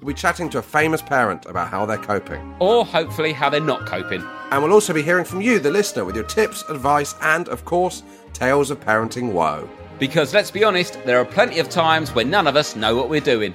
we'll be chatting to a famous parent about how they're coping. Or hopefully how they're not coping. And we'll also be hearing from you, the listener, with your tips, advice, and, of course, tales of parenting woe. Because let's be honest, there are plenty of times when none of us know what we're doing.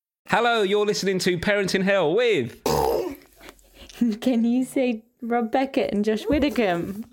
Hello, you're listening to Parenting Hell with. Can you say Rob Beckett and Josh Widdicombe?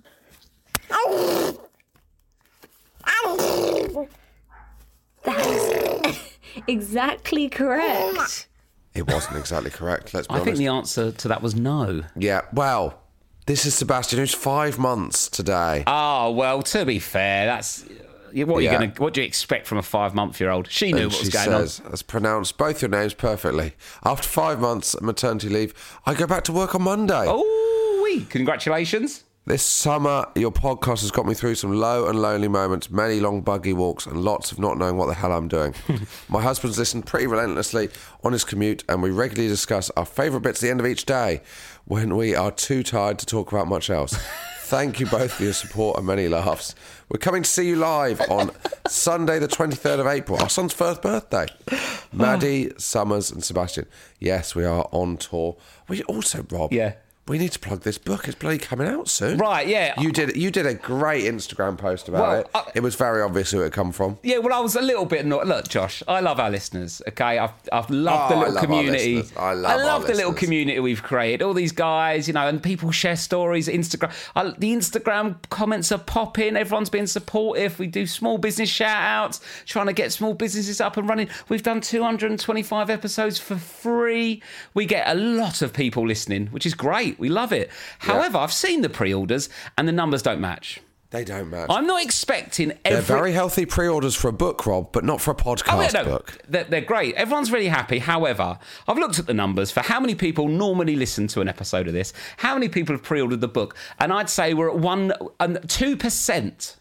That's exactly correct. It wasn't exactly correct, let's be I think the answer to that was no. Yeah, well, this is Sebastian, who's five months today. Oh well, to be fair, that's what are you gonna. What do you expect from a five-month-year-old? She knew And what was she going says, has pronounced both your names perfectly. After five months of maternity leave, I go back to work on Monday. Oh, we congratulations. This summer, your podcast has got me through some low and lonely moments, many long buggy walks, and lots of not knowing what the hell I'm doing. My husband's listened pretty relentlessly on his commute, and we regularly discuss our favourite bits at the end of each day when we are too tired to talk about much else. Thank you both for your support and many laughs. We're coming to see you live on Sunday, the 23rd of April, our son's first birthday. Oh. Maddie, Summers, and Sebastian. Yes, we are on tour. We also, Rob. Yeah. We need to plug this book. It's bloody coming out soon. Right, yeah. You did. You did a great Instagram post about Well, it. I- it was very obvious who it come from. Yeah, well, I was a little bit annoyed. Look, Josh, I love our listeners. Okay, I've I've loved Oh, the I little love our community. listeners. I love our love the little community we've created. All these guys, you know, and people share stories. Instagram, I, the Instagram comments are popping. Everyone's being supportive. We do small business shout outs, trying to get small businesses up and running. We've done 225 episodes for free. We get a lot of people listening, which is great. We love it. However, I've seen the pre-orders and the numbers don't match. They don't match. I'm not expecting every. They're very healthy pre-orders for a book, Rob, but not for a podcast Oh, no, book. They're, they're great. Everyone's really happy. However, I've looked at the numbers for how many people normally listen to an episode of this, how many people have pre-ordered the book, and I'd say we're at one, and two percent.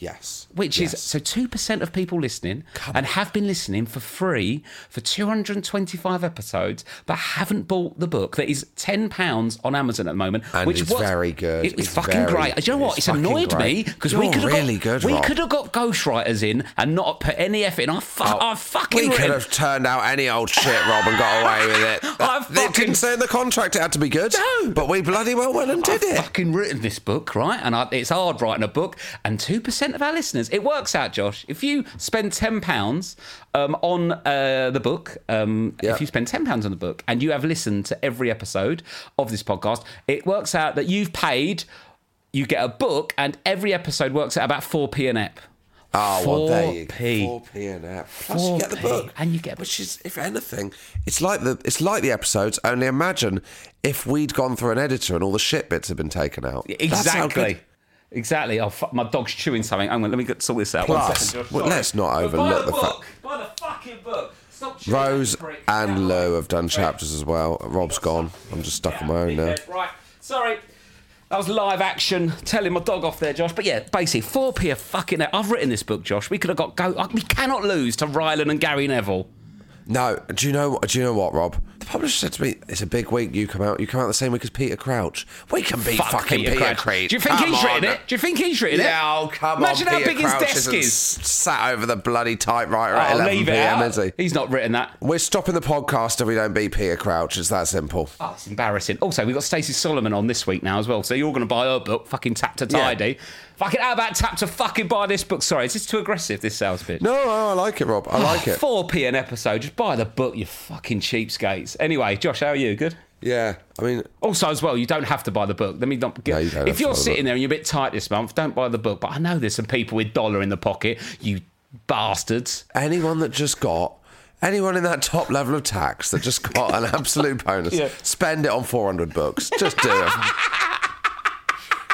Yes. Which Yes. is so two percent of people listening and have been listening for free for 225 episodes, but haven't bought the book that is ten pounds on Amazon at the moment. And which it's was- very good. It was It's fucking very- great. Do you know what? it's It's, annoyed great. me because we could have really got, good, we Rob. could have got ghostwriters in and not put any effort in. I, fu- oh, I fucking We could have turned out any old shit, Rob, and got away with it. I It fucking- didn't say in the contract it had to be good. No. But we bloody well went and did I've it. fucking written this book, right? And I, it's hard writing a book. And 2% of our listeners, it works out, Josh. If you spend £10 um, on uh, the book, um, Yeah. if you spend £10 on the book and you have listened to every episode of this podcast, it works out that you've paid, you get a book, and every episode works out about 4p an ep. Oh, well, there you go. 4p. 4p an app. Plus you get the 4p, book. and you get- Which is, if anything, it's like the it's like the episodes, only imagine if we'd gone through an editor and all the shit bits had been taken out. That's how Exactly. Exactly. Oh, fuck, my dog's chewing something. Hang on, let me get, sort this out. Plus, second, well, let's not overlook the the fact- book. Buy the fucking book. Stop chewing Rose and. Lou have done chapters as well. Rob's gone. I'm just stuck on my own now. Right. Sorry. That was live action, telling my dog off there, Josh. But yeah, basically, 4p a fucking. I've written this book, Josh. We could have got go. Uh, we cannot lose to Rylan and Gary Neville. No, do you know? Do you know what, Rob? Publisher said to me, "It's a big week. You come out. You come out the same week as Peter Crouch. We can beat Fuck fucking Peter, Crouch. Crouch. Do you think Come he's written it? Do you think he's written it? Yeah, oh come Imagine on. Imagine how Peter big his desk isn't Sat over the bloody typewriter at I'll 11 leave it p.m. Is he? He's not written that. We're stopping the podcast if we don't beat Peter Crouch. It's that simple. Oh, it's embarrassing. Also, we've got Stacey Solomon on this week now as well. So you're going to buy her book, fucking Tap to Yeah. Fucking, how about Tap to fucking buy this book? Sorry, is this too aggressive, this sales pitch? No, no, I like it, Rob. I like it. 4p an episode. Just buy the book, you fucking cheapskates. Anyway, Josh, how are you? Good? Yeah, I mean, Also, as well, you don't have to buy the book. Let me not get. No, you if you're buy the sitting there and you're a bit tight this month, don't buy the book. But I know there's some people with dollar in the pocket. You bastards. anyone that just got anyone in that top level of tax that just got an absolute bonus, Yeah. spend it on 400 books. Just do it.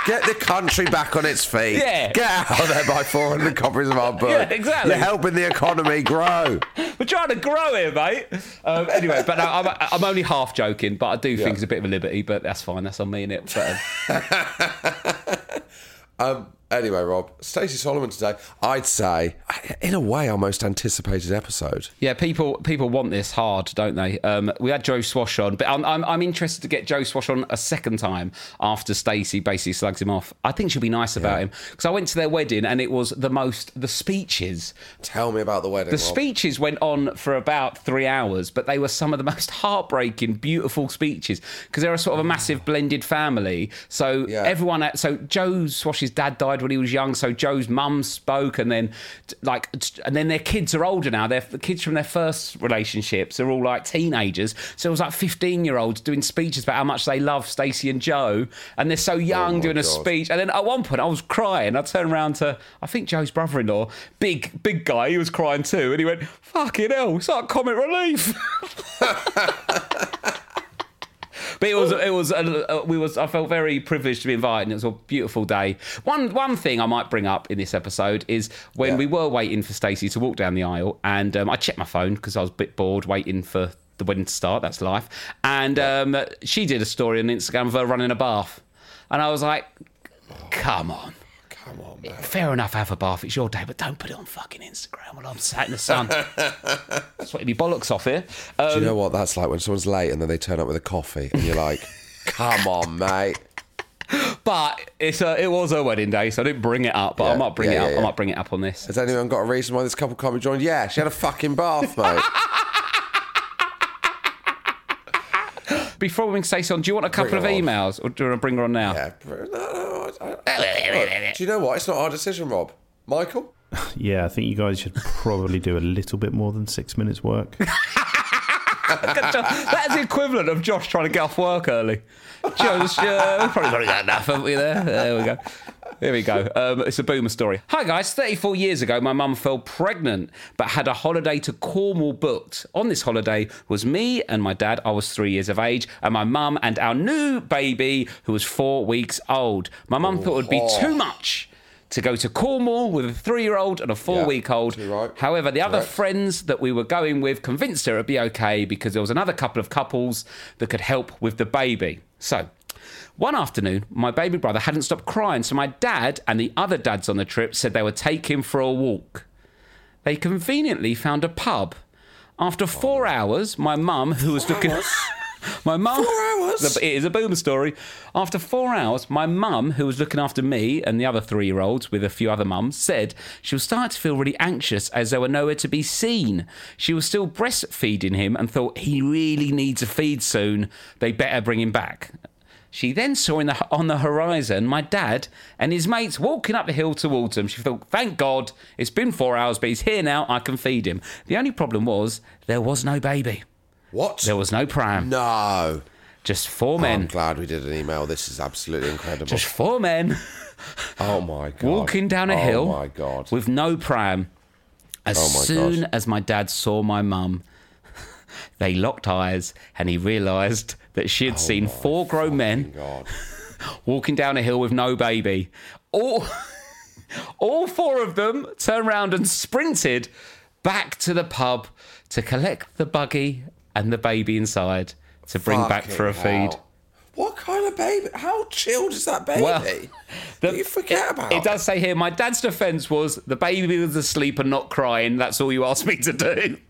Get the country back on its feet. Yeah. Get out of there by 400 copies of our book. Yeah, exactly. You're helping the economy grow. We're trying to grow here, mate. Um, anyway, but no, I'm, I'm only half joking. But I do think it's a bit of a liberty. But that's fine. That's on me, innit? But, um, Um, anyway, Rob, Stacey Solomon today, I'd say, in a way, our most anticipated episode. Yeah, people people want this hard, don't they? Um, we had Joe Swash on, but I'm, I'm, I'm interested to get Joe Swash on a second time after Stacey basically slugs him off. I think she'll be nice about him because I went to their wedding and it was the most the speeches. Tell me about the wedding. The Rob. speeches went on for about three hours, but they were some of the most heartbreaking, beautiful speeches because they're a sort of a massive blended family. So Yeah. everyone, at, so Joe Swash's dad died when he was young, so Joe's mum spoke, and then like, and then their kids are older now. They're the kids from their first relationships are all like teenagers. So it was like fifteen year olds doing speeches about how much they love Stacey and Joe, and they're so young Oh doing a speech. And then at one point, I was crying. I turned around to, I think Joe's brother in law, big, big guy, he was crying too. And he went, fucking hell, it's like comic relief. But it was, it was, uh, we was. I felt very privileged to be invited. And it was a beautiful day. One, one thing I might bring up in this episode is when Yeah. we were waiting for Stacey to walk down the aisle, and um, I checked my phone because I was a bit bored waiting for the wedding to start. That's life. And um, she did a story on Instagram of her running a bath, and I was like, "Come on." Come on, man. Fair enough, have a bath. It's your day, but don't put it on fucking Instagram while I'm sat in the sun. Sweating me bollocks off here. Um, Do you know what that's like when someone's late and then they turn up with a coffee and you're like, come on, mate. But it's a, it was her wedding day, so I didn't bring it up. But I might bring yeah, it up. yeah, I might bring it up on this. Has anyone got a reason why this couple can't be joined? Yeah, she had a fucking bath, mate. Before we say something, do you want a couple of on. emails, or do you want to bring her on now? yeah, br- no, no, I, I, Look, do you know what? It's not our decision, Rob. Michael? Yeah, I think you guys should probably do a little bit more than six minutes work. That's the equivalent of Josh trying to get off work early. Josh, uh, we've probably got got enough, haven't we? There, there we go. Here we go. Um, it's a boomer story. Hi guys, 34 years ago, my mum fell pregnant, but had a holiday to Cornwall booked. On this holiday was me and my dad. I was three years of age, and my mum and our new baby, who was four weeks old. My mum thought it would be too much to go to Cornwall with a three-year-old and a four-week-old. right. However, the other Correct. friends that we were going with convinced her it'd be okay because there was another couple of couples that could help with the baby. So, one afternoon, my baby brother hadn't stopped crying, so my dad and the other dads on the trip said they would take him for a walk. They conveniently found a pub. After four oh. hours, my mum, who was looking. My mum. Four hours? It is a boomer story. After four hours, my mum, who was looking after me and the other three year olds with a few other mums, said she was starting to feel really anxious as there were nowhere to be seen. She was still breastfeeding him and thought he really needs a feed soon. They better bring him back. She then saw in the, on the horizon my dad and his mates walking up the hill towards them. She thought, thank God, it's been four hours, but he's here now, I can feed him. The only problem was there was no baby. What? There was no pram. no. Just four men. I'm glad we did an email. This is absolutely incredible. Just four men oh my god. walking down a oh hill my god. with no pram. As Oh my soon God. as my dad saw my mum, they locked eyes and he realised that she had oh seen four grown men God. walking down a hill with no baby. All, all four of them turned around and sprinted back to the pub to collect the buggy and the baby inside to bring back for a Fucking feed. What kind of baby? How chilled is that baby? Well, That you forget about it? It does say here, my dad's defence was the baby was asleep and not crying. That's all you asked me to do.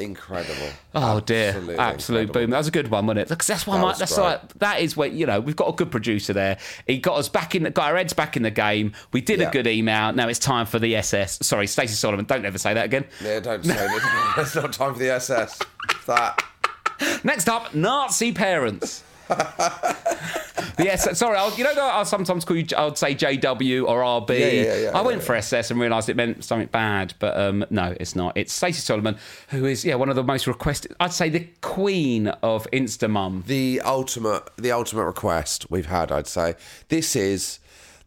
Incredible. Oh dear, Absolutely absolute incredible. boom. That was a good one, wasn't it? Because that's why That my, that's like that is where you know we've got a good producer there. He got us back in, got our heads back in the game. We did Yeah. a good email. Now it's time for the SS. Sorry, Stacey Solomon. Don't ever say that again. Yeah, don't say that. It's not time for the SS. That. Next up, Nazi parents. SS. Sorry, I'll, you know, I'll sometimes call you. I'll say JW or RB. Yeah, yeah, yeah, I went for SS and realised it meant something bad, but um, no, it's not. It's Stacey Solomon, who is yeah one of the most requested. I'd say the queen of Instamum. the ultimate the ultimate request we've had i'd say this is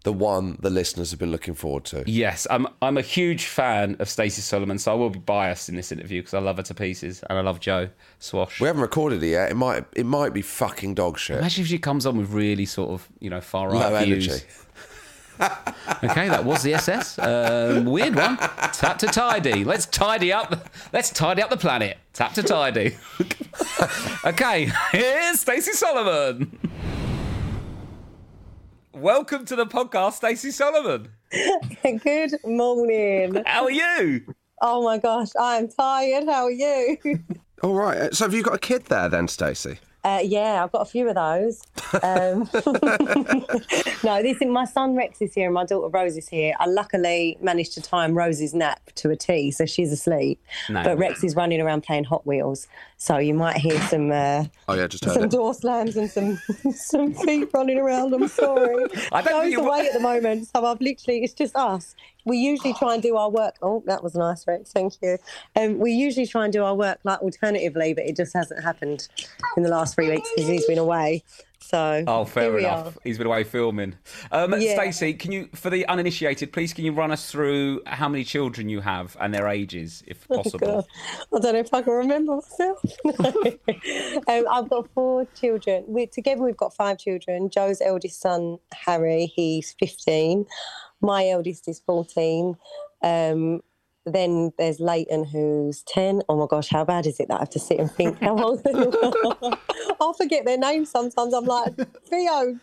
the one the listeners have been looking forward to Yes, I'm. I'm a huge fan of Stacey Solomon, so I will be biased in this interview because I love her to pieces, and I love Joe Swash. we haven't recorded it yet it might it might be fucking dog shit Imagine if she comes on with really sort of you know far right low views. energy Okay, that was the SS. Um, weird one. Tap to tidy. Let's tidy up. Let's tidy up the planet. Tap to tidy. okay, here's Stacey Solomon. Welcome to the podcast, Stacey Solomon. Good morning. How are you? Oh my gosh, I'm tired. How are you? all right so have you got a kid there then stacey Uh, yeah, I've got a few of those. Um, no, this is my son Rex is here and my daughter Rose is here. I luckily managed to time Rose's nap to a T, so she's asleep. No. But Rex is running around playing Hot Wheels, so you might hear some uh, oh yeah just heard some it door slams and some some feet running around. I'm sorry. I don't you- away at the moment, so I've literally it's just us. We usually try and do our work. Oh, that was nice, Rick. Thank you. Um, we usually try and do our work like alternatively, but it just hasn't happened in the last three weeks because he's been away. So Oh, fair enough. He's been away filming. Um, Yeah. Stacey, can you, for the uninitiated, please can you run us through how many children you have and their ages, if possible? God. I don't know if I can remember myself. um, I've got four children. We, together, we've got five children. Joe's eldest son, Harry, he's 15. My eldest is 14. Um, then there's Leighton, who's 10. Oh my gosh, how bad is it that I have to sit and think how old they are? I'll forget their names sometimes. I'm like, Theo,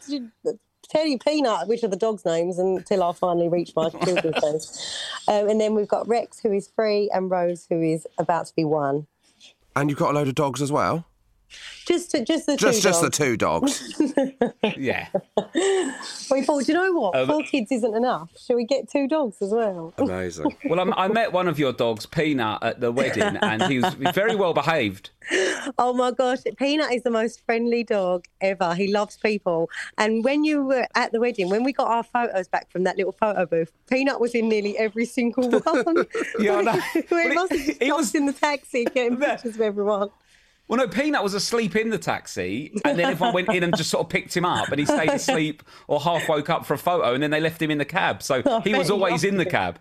Teddy, Peanut, which are the dogs' names, until I finally reach my children's names. Um, and then we've got Rex, who is three, and Rose, who is about to be one. and you've got a load of dogs as well Just, to, just the just two just the dogs. two dogs Yeah. We thought, do you know what? Um, Four kids isn't enough. Shall we get two dogs as well? amazing Well, I'm, I met one of your dogs, Peanut, at the wedding, and he was very well behaved. Oh my gosh, Peanut is the most friendly dog ever. He loves people. And when you were at the wedding, when we got our photos back from that little photo booth, Peanut was in nearly every single one. Yeah, I know. we Well, must have he- just he jumped was- in the taxi getting pictures of everyone. Well, no, Peanut was asleep in the taxi, and then everyone went in and just sort of picked him up, and he stayed asleep or half woke up for a photo, and then they left him in the cab. So he was always in the it. cab.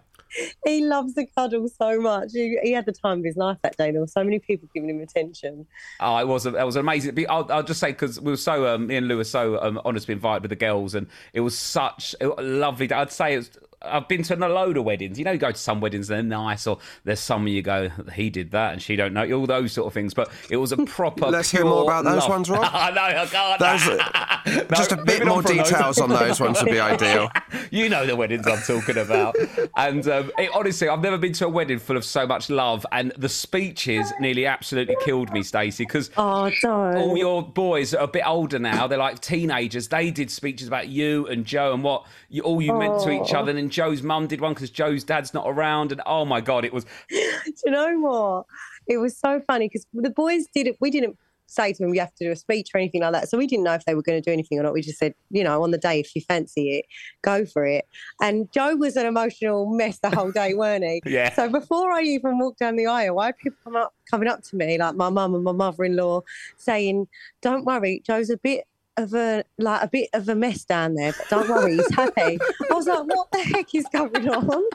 He loves the cuddle so much. He, he had the time of his life that day. There were so many people giving him attention. Oh, it was it was amazing. I'll, I'll just say because we were so um, me and Lou were so um, honoured to be invited with the girls, and it was such a lovely. day. I'd say it was, I've been to a load of weddings. You know, you go to some weddings and they're nice, or there's some you go, he did that and she don't know, all those sort of things. But it was a proper. Let's hear more about those love. ones, Rob. I know, I can't. Those- No, just a bit moving on more from those. details on those ones would be ideal you know the weddings I'm talking about. And um, it, honestly, I've never been to a wedding full of so much love, and the speeches nearly absolutely killed me, Stacey, because Oh, all your boys are a bit older now. They're like teenagers. They did speeches about you and Joe and what you, all you meant to each other. Oh. And then Joe's mum did one because Joe's dad's not around. And oh my god, it was Do you know what? It was so funny because the boys did it. We didn't say to them, you have to do a speech or anything like that. So we didn't know if they were going to do anything or not. We just said, you know, on the day, if you fancy it, go for it. And Joe was an emotional mess the whole day, weren't he? Yeah. So before I even walked down the aisle, I had people come up, coming up to me, like my mum and my mother in law, saying, don't worry, Joe's a bit of a like a bit of a mess down there, but don't worry, he's happy. I was like, what the heck is going on?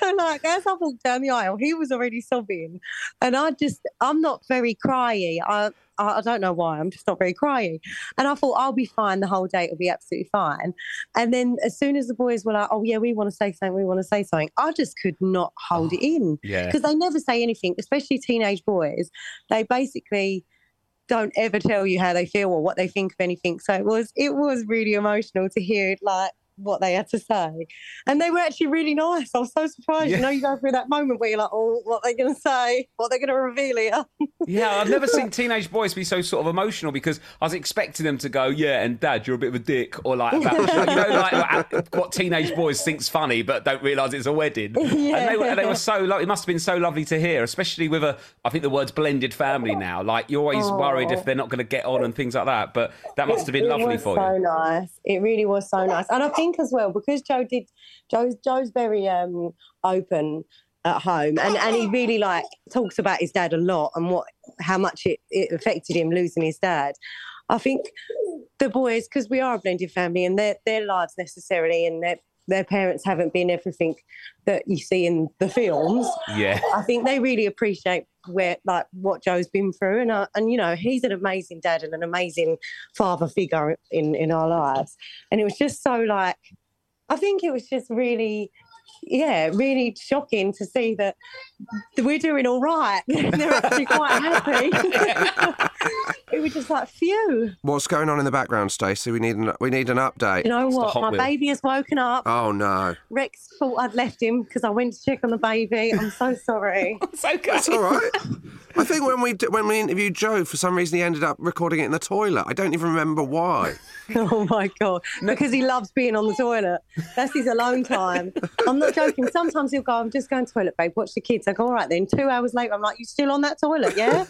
So like as I walked down the aisle, he was already sobbing, and I just I'm not very cryy. I I don't know why. I'm just not very cryy. And I thought I'll be fine the whole day. It'll be absolutely fine. And then as soon as the boys were like, "Oh yeah, we want to say something. We want to say something," I just could not hold oh, it in yeah. because they never say anything, especially teenage boys. They basically don't ever tell you how they feel or what they think of anything. So it was it was really emotional to hear it like what they had to say, and they were actually really nice. I was so surprised. Yeah. You know, you go through that moment where you're like, "Oh, what are they going to say? What are they going to reveal here?" Yeah, I've never seen teenage boys be so sort of emotional because I was expecting them to go, "Yeah, and Dad, you're a bit of a dick," or like, about, you know, like uh, what teenage boys think's funny but don't realise it's a wedding. And they, were, they were so. It must have been so lovely to hear, especially with a. I think the word's blended family now. Like you're always oh. worried if they're not going to get on and things like that. But that must have been it lovely for so you. nice. It really was so nice, and I think as well because Joe did. Joe's Joe's very um open at home, and and he really like talks about his dad a lot and what how much it, it affected him losing his dad. I think the boys, because we are a blended family, and their their lives necessarily, and their their parents haven't been everything that you see in the films. Yeah. I think they really appreciate where like what Joe's been through, and uh, and you know he's an amazing dad and an amazing father figure in in our lives, and it was just so like, I think it was just really. Yeah, really shocking to see that we're doing all right. They're actually quite happy. it was just like, phew. What's going on in the background, Stacey? We need an we need an update. You know the what? My Wheel. baby has woken up. Oh no, Rex thought I'd left him because I went to check on the baby. I'm so sorry. It's okay. it's all right. I think when we when we interviewed Joe, for some reason he ended up recording it in the toilet. I don't even remember why. Oh my god! Because he loves being on the toilet. That's his alone time. I'm not joking. Sometimes he'll go, "I'm just going to toilet, babe. Watch the kids." I go, "All right then." Two hours later, I'm like, "You still on that toilet? Yeah?"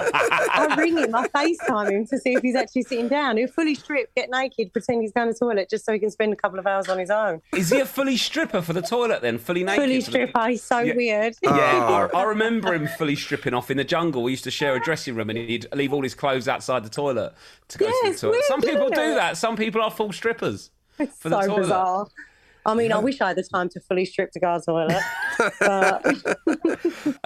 I ring him. I FaceTime him to see if he's actually sitting down. He'll fully strip, get naked, pretend he's going to the toilet just so he can spend a couple of hours on his own. Is he a fully stripper for the toilet then? Fully naked? Fully for the- He's so Yeah. weird. Yeah, I, ah. I remember him fully stripping off in the jungle. We used to share a dressing room, and he'd leave all his clothes outside the toilet to go Yeah, to the toilet. weird, Some people isn't do that. Some people are full strippers It's for the so toilet. bizarre. I mean, I wish I had the time to fully strip to go to the toilet. but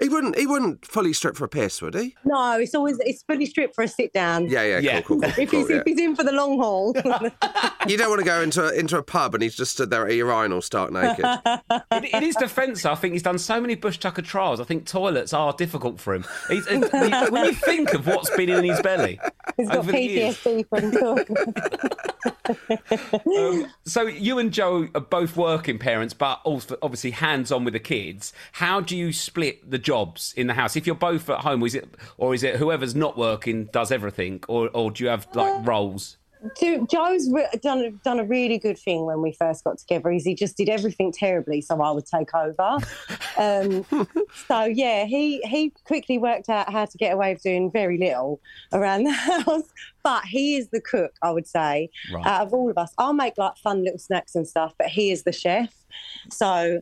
He wouldn't. He wouldn't fully strip for a piss, would he? no, it's always it's fully stripped for a sit down. Yeah, yeah, Yeah. cool, cool, cool. If cool, he's, yeah. if he's in for the long haul, You don't want to go into a, into a pub and he's just stood there at a urinal stark naked. in, in his defence, I think he's done so many Bush Tucker trials. I think toilets are difficult for him. He's, he- when you think of what's been in his belly he's got over the years. PTSD from Um, so you and Joe are both working parents, but also obviously hands-on with the kids. How do you split the jobs in the house? If you're both at home, is it or is it whoever's not working does everything, or or do you have like roles? Jo- Joe's re- done a, done a really good thing when we first got together. Is he just did everything terribly, so I would take over. um, so yeah, he he quickly worked out how to get away with doing very little around the house. But he is the cook, I would say, Right. out of all of us. I'll make like fun little snacks and stuff, but he is the chef. So.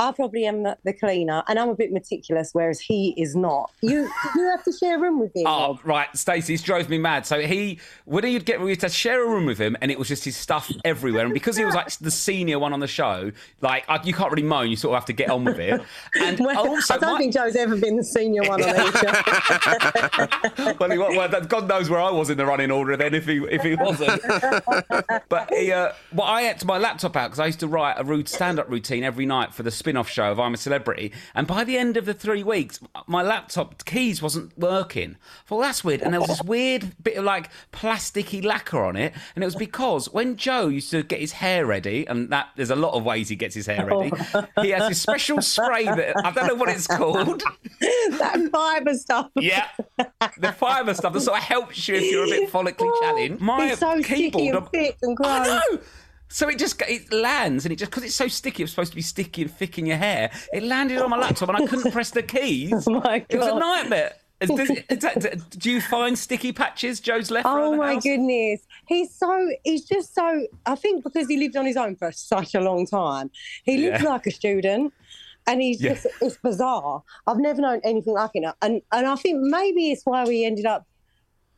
I probably am the, the cleaner, and I'm a bit meticulous, whereas he is not. You you have to share a room with him. Oh, right. Stacey's drove me mad. So he, when he'd get, we used to share a room with him, and it was just his stuff everywhere. And because he was like the senior one on the show, like I, you can't really moan. You sort of have to get on with it. And Well, also, I don't my- think Joe's ever been the senior one on each. well, he, well, God knows where I was in the running order then if he if he wasn't. but he, uh, well, I had to my laptop out because I used to write a rude stand-up routine every night for the spin-off show of I'm a Celebrity. And by the end of the three weeks, my laptop keys wasn't working. I thought that's weird. And there was this weird bit of like plasticky lacquer on it, and it was because when Joe used to get his hair ready, and that there's a lot of ways he gets his hair ready. He has this special spray that I don't know what it's called. that fibre stuff. Yeah, the fibre stuff that sort of helps you if you're a bit follically challenged. My It's so keyboard, and thick and I know. So it just it lands and it just because it's so sticky, it's supposed to be sticky and thick in your hair. It landed on my laptop and I couldn't press the keys. Oh my It was a nightmare. Is- does- is that- do you find sticky patches? Joe's left. Oh my house? goodness. He's so, he's just so, I think because he lived on his own for such a long time, he lives Yeah. like a student. And he's Yeah. just, it's bizarre. I've never known anything like it. And, and I think maybe it's why we ended up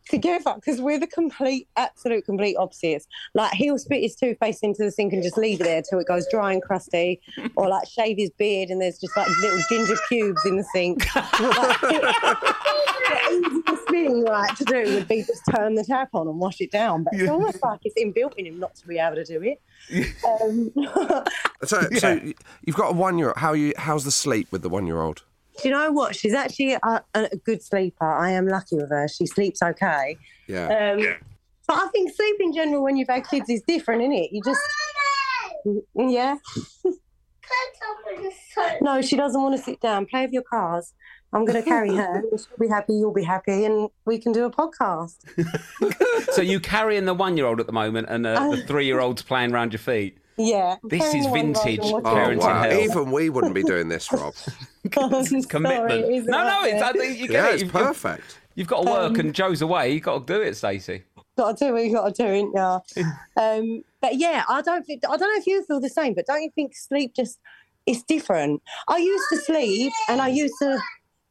together because we're the complete, absolute, complete opposites. Like he'll spit his toothpaste into the sink and just leave it there till it goes dry and crusty, or like shave his beard and there's just like little ginger pubes in the sink. the easiest thing right to do would be just turn the tap on and wash it down. But it's almost like it's inbuilt in him not to be able to do it. Um, So, so you've got a one-year-old. How you? How's the sleep with the one-year-old? Do you know what? She's actually a, a good sleeper. I am lucky with her. She sleeps okay. Yeah. Um, But I think sleep in general when you've had kids is different, isn't it? You just, yeah. No, she doesn't want to sit down. Play with your cars. I'm going to carry her. She'll be happy. You'll be happy, and we can do a podcast. So you carrying the one-year-old at the moment, and uh, the three-year-old's playing around your feet. Yeah. This carrying is the one-year-old and vintage watching Oh parenting her. wow! hell. Even we wouldn't be doing this, Rob. I'm sorry, Commitment. no, no, it's I think you get yeah, it. it's You've- perfect. You've got to work, Um, and Joe's away. You've got to do it, Stacey. got to do what you got to do, ain't ya? um, but yeah, I don't think I don't know if you feel the same, but don't you think sleep just it's different? I used to sleep, and I used to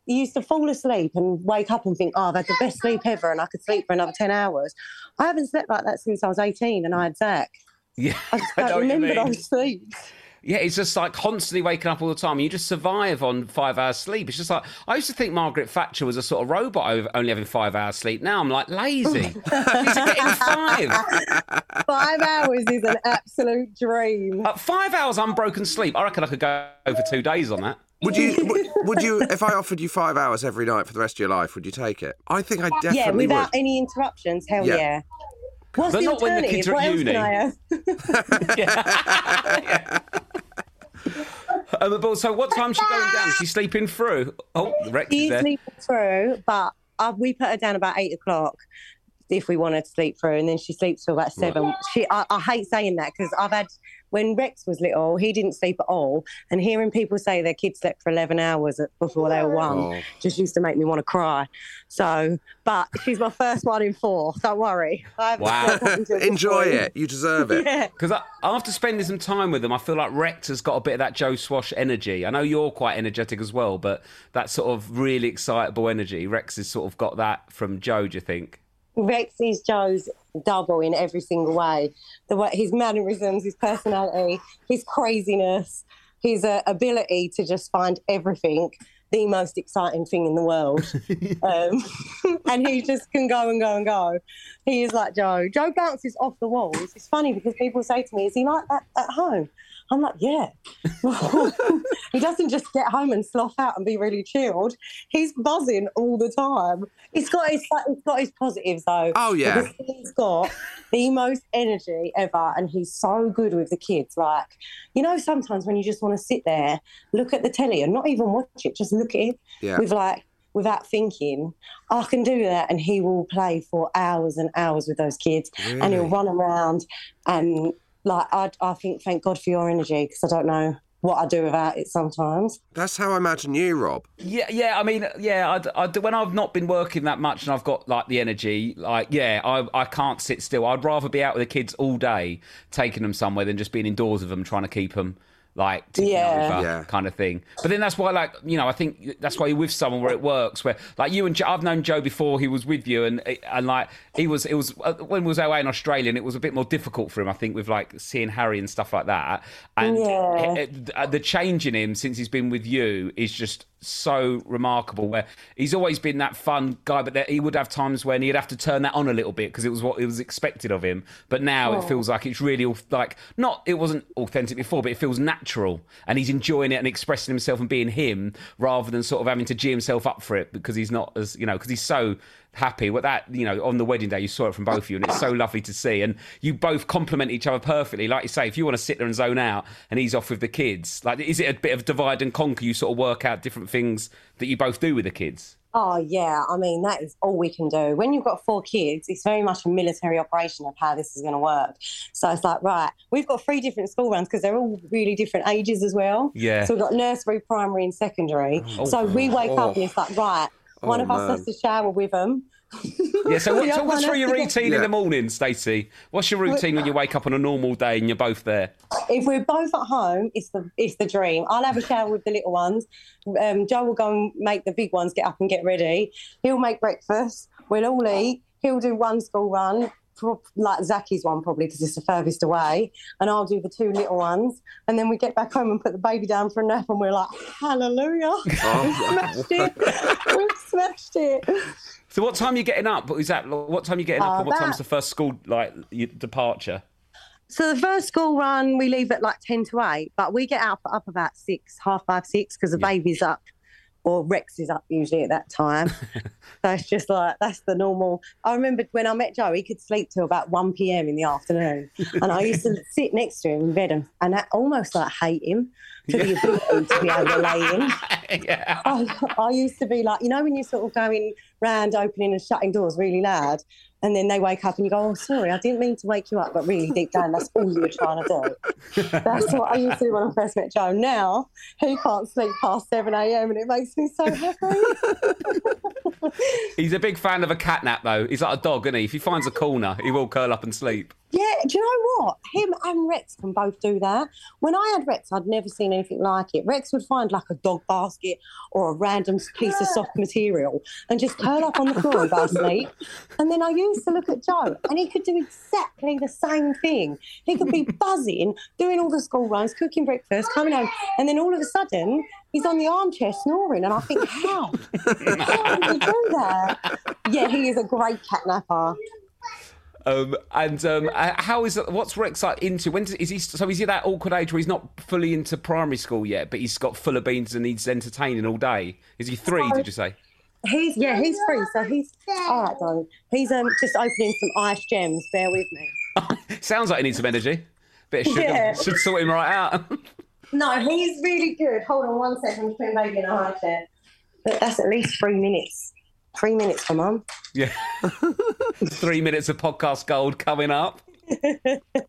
used to fall asleep and wake up and think, oh, I've had the best sleep ever, and I could sleep for another ten hours. I haven't slept like that since I was eighteen, and I had Zach. Yeah, I just don't what you remember mean. those sleeps. Yeah, it's just like constantly waking up all the time. You just survive on five hours sleep. It's just like I used to think Margaret Thatcher was a sort of robot over only having five hours sleep. Now I'm like lazy. She's getting five. Five hours is an absolute dream. Uh, five hours unbroken sleep. I reckon I could go for two days on that. Would you? would, would you? If I offered you five hours every night for the rest of your life, would you take it? I think I definitely would. yeah, without would. any interruptions. Hell Yeah. yeah. What's But the not when the alternative? kids are what at uni. have? Um, but so what time's she going down? Is she sleeping through? Oh, the is She's there. sleeping through, but uh, we put her down about eight o'clock if we want her to sleep through, and then she sleeps till about seven. She, I, I hate saying that because I've had when Rex was little, he didn't sleep at all, and hearing people say their kids slept for eleven hours before they were one Oh. just used to make me want to cry. So, but she's my first one in four. Don't worry. I Wow. slept up until this Enjoy point. it. You deserve it. Yeah. Because after spending some time with them, I feel like Rex has got a bit of that Joe Swash energy. I know you're quite energetic as well, but that sort of really excitable energy, Rex has sort of got that from Joe, do you think? Rex is Joe's double in every single way. The way his mannerisms, his personality, his craziness, his uh, ability to just find everything the most exciting thing in the world. um, and he just can go and go and go. He is like Joe. Joe bounces off the walls. It's funny because people say to me, "Is he like that at home?" I'm like, "Yeah." he doesn't just get home and slough out and be really chilled. He's buzzing all the time. He's got his he's got his positives though. Oh, yeah. He's got the most energy ever, and he's so good with the kids. Like, you know, sometimes when you just want to sit there, look at the telly, and not even watch it, just look at it Yeah. with like without thinking. I can do that, and he will play for hours and hours with those kids, and he'll run around and like I, I think thank God for your energy because I don't know what I do without it sometimes. That's how I imagine you, Rob. Yeah, yeah. I mean, yeah. I, I, when I've not been working that much and I've got like the energy, like yeah, I, I can't sit still. I'd rather be out with the kids all day, taking them somewhere, than just being indoors with them, trying to keep them like Yeah. over, Yeah. kind of thing. But then that's why, like, you know, I think that's why you're with someone where it works. Where like you and Joe, I've known Joe before he was with you, and and like he was, it was uh, when we was away in Australia, and it was a bit more difficult for him, I think, with like seeing Harry and stuff like that. And Yeah. it- uh, the change in him since he's been with you is just so remarkable. Where he's always been that fun guy, but there, he would have times when he'd have to turn that on a little bit because it was what it was expected of him. But now it feels like it's really like not it wasn't authentic before, but it feels natural, and he's enjoying it and expressing himself and being him rather than sort of having to g himself up for it because he's not as you know because he's so happy with that you know on the wedding day you saw it from both of you and it's so lovely to see and you both complement each other perfectly like you say if you want to sit there and zone out and he's off with the kids like is it a bit of divide and conquer you sort of work out different things that you both do with the kids Oh yeah, I mean that is all we can do. When you've got four kids, it's very much a military operation of how this is going to work. So it's like, right, we've got three different school runs because they're all really different ages as well. Yeah. So we've got nursery, primary, and secondary. Oh. so we wake up Oh. and it's like, right, one Oh, of us man. has to shower with them. Yeah, so what, The talk other us through your to get- routine in the morning, Stacey. What's your routine when you wake up on a normal day and you're both there? If we're both at home, it's the it's the dream. I'll have a shower with the little ones. Um, Joe will go and make the big ones get up and get ready. He'll make breakfast. We'll all eat. He'll do one school run, pro- like Zacky's one probably because it's the furthest away, and I'll do the two little ones. And then we get back home and put the baby down for a nap, and we're like, Hallelujah! We've smashed it. We've smashed it. So what time are you getting up? Is that what time are you getting up? Uh, and what time's the first school like departure? So the first school run we leave at like ten to eight, but we get up up about six, half five, six, because the baby's up, or Rex is up usually at that time. so it's just like that's the normal. I remember when I met Joe, he could sleep till about one p.m. in the afternoon, and I used to sit next to him in bed and, and I almost like hate him for the ability to be able to lay in. yeah. I, I used to be like, you know, when you're sort of going round opening and shutting doors really loud, and then they wake up and you go, oh, sorry, I didn't mean to wake you up, but really deep down, that's all you were trying to do. That's what I used to do when I first met Joe. Now he can't sleep past 7 a.m. and it makes me so happy. He's a big fan of a cat nap though. He's like a dog, isn't he? If he finds a corner, he will curl up and sleep. Do you know what? Him and Rex can both do that. When I had Rex, I'd never seen anything like it. Rex would find like a dog basket or a random piece of soft material and just curl up on the floor and go to sleep. And then I used to look at Joe and he could do exactly the same thing. He could be buzzing, doing all the school runs, cooking breakfast, coming home, and then all of a sudden he's on the armchair snoring. And I think, how? How did he do that? Yeah, he is a great cat napper. Um, and um, uh, how is what's Rex like into? When does, is he? So is he that awkward age where he's not fully into primary school yet, but he's got full of beans and needs entertaining all day? Is he three? Did you say? He's yeah, he's free. So he's all right, darling. He's um just opening some ice gems. Bear with me. Sounds like he needs some energy. Bit of sugar Yeah. should sort him right out. No, he's really good. Hold on one second. I'm putting baby in a high chair. But That's at least three minutes. Three minutes for mum. yeah. Three minutes of podcast gold coming up.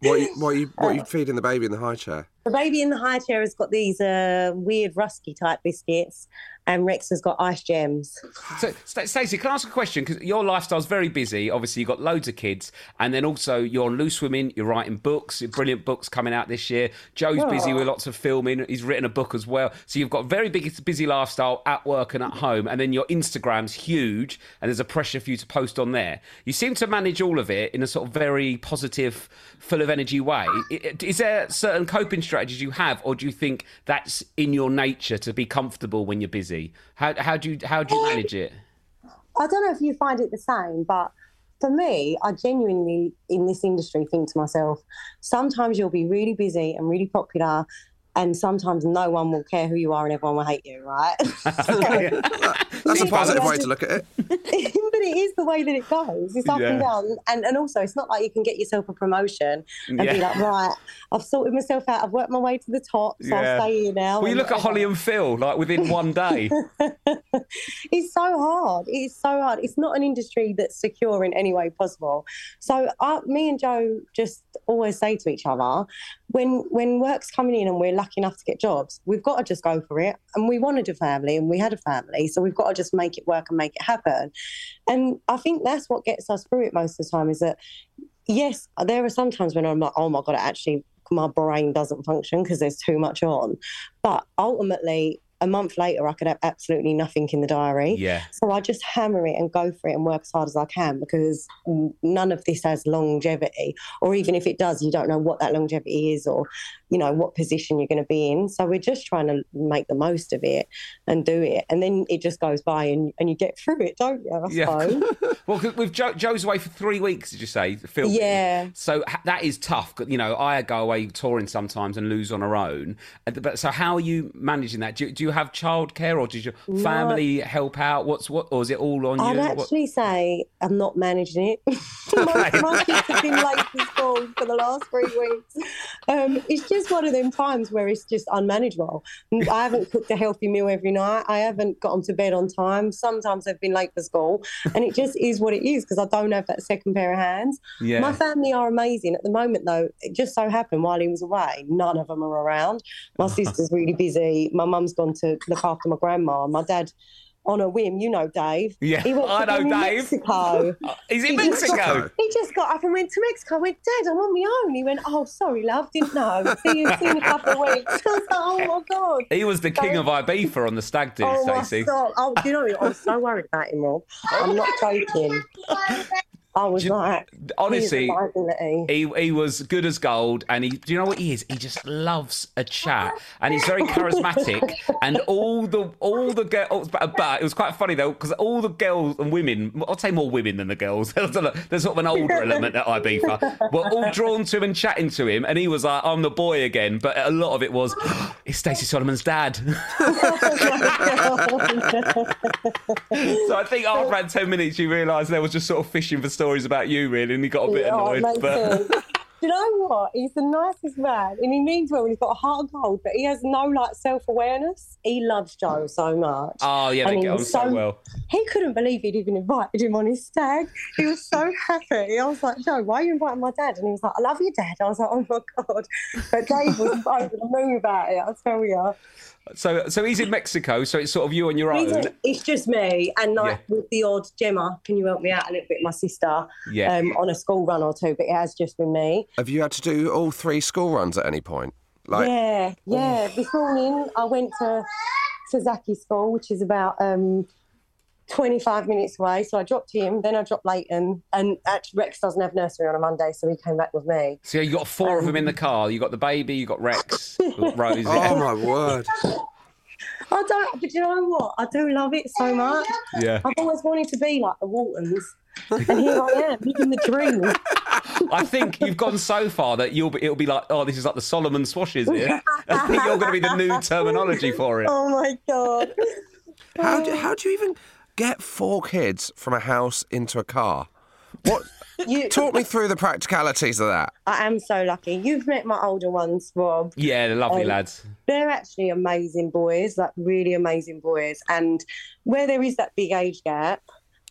What you, what you what you feeding the baby in the high chair? The baby in the high chair has got these uh, weird rusky type biscuits, and Rex has got ice gems. So, Sta- Stacey, can I ask a question? Because your lifestyle's very busy. Obviously, you've got loads of kids, and then also you're on Loose Women. You're writing books, brilliant books coming out this year. Joe's busy oh. with lots of filming. He's written a book as well. So you've got a very big, busy lifestyle at work and at home, and then your Instagram's huge, and there's a pressure for you to post on there. You seem to manage all of it in a sort of very positive, full of energy way. Is there certain coping strategies you have, or do you think that's in your nature to be comfortable when you're busy? How, how do you how do you um, manage it? I don't know if you find it the same, but for me, I genuinely, in this industry, think to myself, sometimes you'll be really busy and really popular, and sometimes no one will care who you are and everyone will hate you, right? That's a positive way to look at it. but it is the way that it goes. It's up and down. And, and also, it's not like you can get yourself a promotion and be like, right, I've sorted myself out. I've worked my way to the top, so Yeah. I'll stay here now. Well, you and look at. Holly and Phil, like within one day. it's so hard. It's so hard. It's not an industry that's secure in any way possible. So, I, me and Joe just always say to each other, when when work's coming in and we're lucky enough to get jobs, we've got to just go for it. And we wanted a family, and we had a family, so we've got to just make it work and make it happen. And I think that's what gets us through it most of the time. Is that yes, there are some times when I'm like, oh my god, actually my brain doesn't function because there's too much on. But ultimately, a month later, I could have absolutely nothing in the diary. Yeah. So I just hammer it and go for it and work as hard as I can because none of this has longevity. Or even if it does, you don't know what that longevity is or, you know, what position you're going to be in. So we're just trying to make the most of it and do it. And then it just goes by and, and you get through it, don't you? I Yeah. well, 'cause with Joe, Joe's away for three weeks, did you say? Filming. Yeah. So that is tough. You know, I go away touring sometimes and lose on our own. Uh, But so, how are you managing that? Do do you have childcare, or did your family help out? What's what, or is it all on you? I'd you? What- actually say I'm not managing it. my, my kids have been late to school for the last three weeks. Um, it's just one of them times where it's just unmanageable. I haven't cooked a healthy meal every night. I haven't gotten to bed on time. Sometimes I've been late for school, and it just is what it is because I don't have that second pair of hands. Yeah. My family are amazing. At the moment, though, it just so happened while he was away, none of them are around. My sister's really busy. My mum's gone to look after my grandma. My dad, on a whim, you know, Dave. Yeah, he went to I know Dave. Mexico. He's in He just Mexico. got- He just got up and went to Mexico. I went, Dad, I'm on my own. He went, Oh, sorry, love, didn't know. See you see in a couple of weeks. I was like, Oh my god. He was the king of Ibiza on the stag do, Oh my Stacey. god! Oh, do you know? I was so worried about him, Rob. Oh, I'm not joking. I was like, honestly, he's a liability. He, he was good as gold, and he. Do you know what he is? He just loves a chat, and he's very charismatic. and all the all the girls, oh, but, but it was quite funny though because all the girls and women, I'd say more women than the girls. There's sort of an older element at Ibiza. Were all drawn to him and chatting to him, and he was like, "I'm the boy again." But a lot of it was, "It's Stacey Solomon's dad." so I think after about ten minutes, you realised there was just sort of fishing for stories about you, really, and he got a bit Yeah, oh, annoyed. makes But. Do you know what? He's the nicest man, and he means well. And he's got a heart of gold, but he has no like self awareness. He loves Joe so much. oh yeah, they And get on so well. He couldn't believe he'd even invited him on his stag. He was so happy. I was like, Joe, why are you inviting my dad? And he was like, I love you, Dad. I was like, oh my God. But Dave was over the moon about it, I'll tell you. So, so he's in Mexico. So it's sort of you on your He's own. It's just me, and like with the odd Gemma, can you help me out a little bit, my sister? Yeah. Um, on a school run or two, but it has just been me. Have you had to do all three school runs at any point? Like, yeah, yeah. This morning I went to to Zaki's school, which is about um, 25 minutes away. So I dropped him, then I dropped Leighton, and actually Rex doesn't have nursery on a Monday, so he came back with me. So you got four of them Um, in the car. You got the baby. You got Rex. you Rosie. Oh my word! I don't, but you know what? I do love it so much. Yeah. I've always wanted to be like the Waltons, and here I am living the dream. I think you've gone so far that you'll be, it'll be like, oh, this is like the Solomon swashes here. I think you're going to be the new terminology for it. Oh my god! How do, how do you even get four kids from a house into a car? What? You- Talk me through the practicalities of that. I am so lucky. You've met my older ones, Rob. Yeah, the lovely Um, lads. They're actually amazing boys, like really amazing boys. And where there is that big age gap,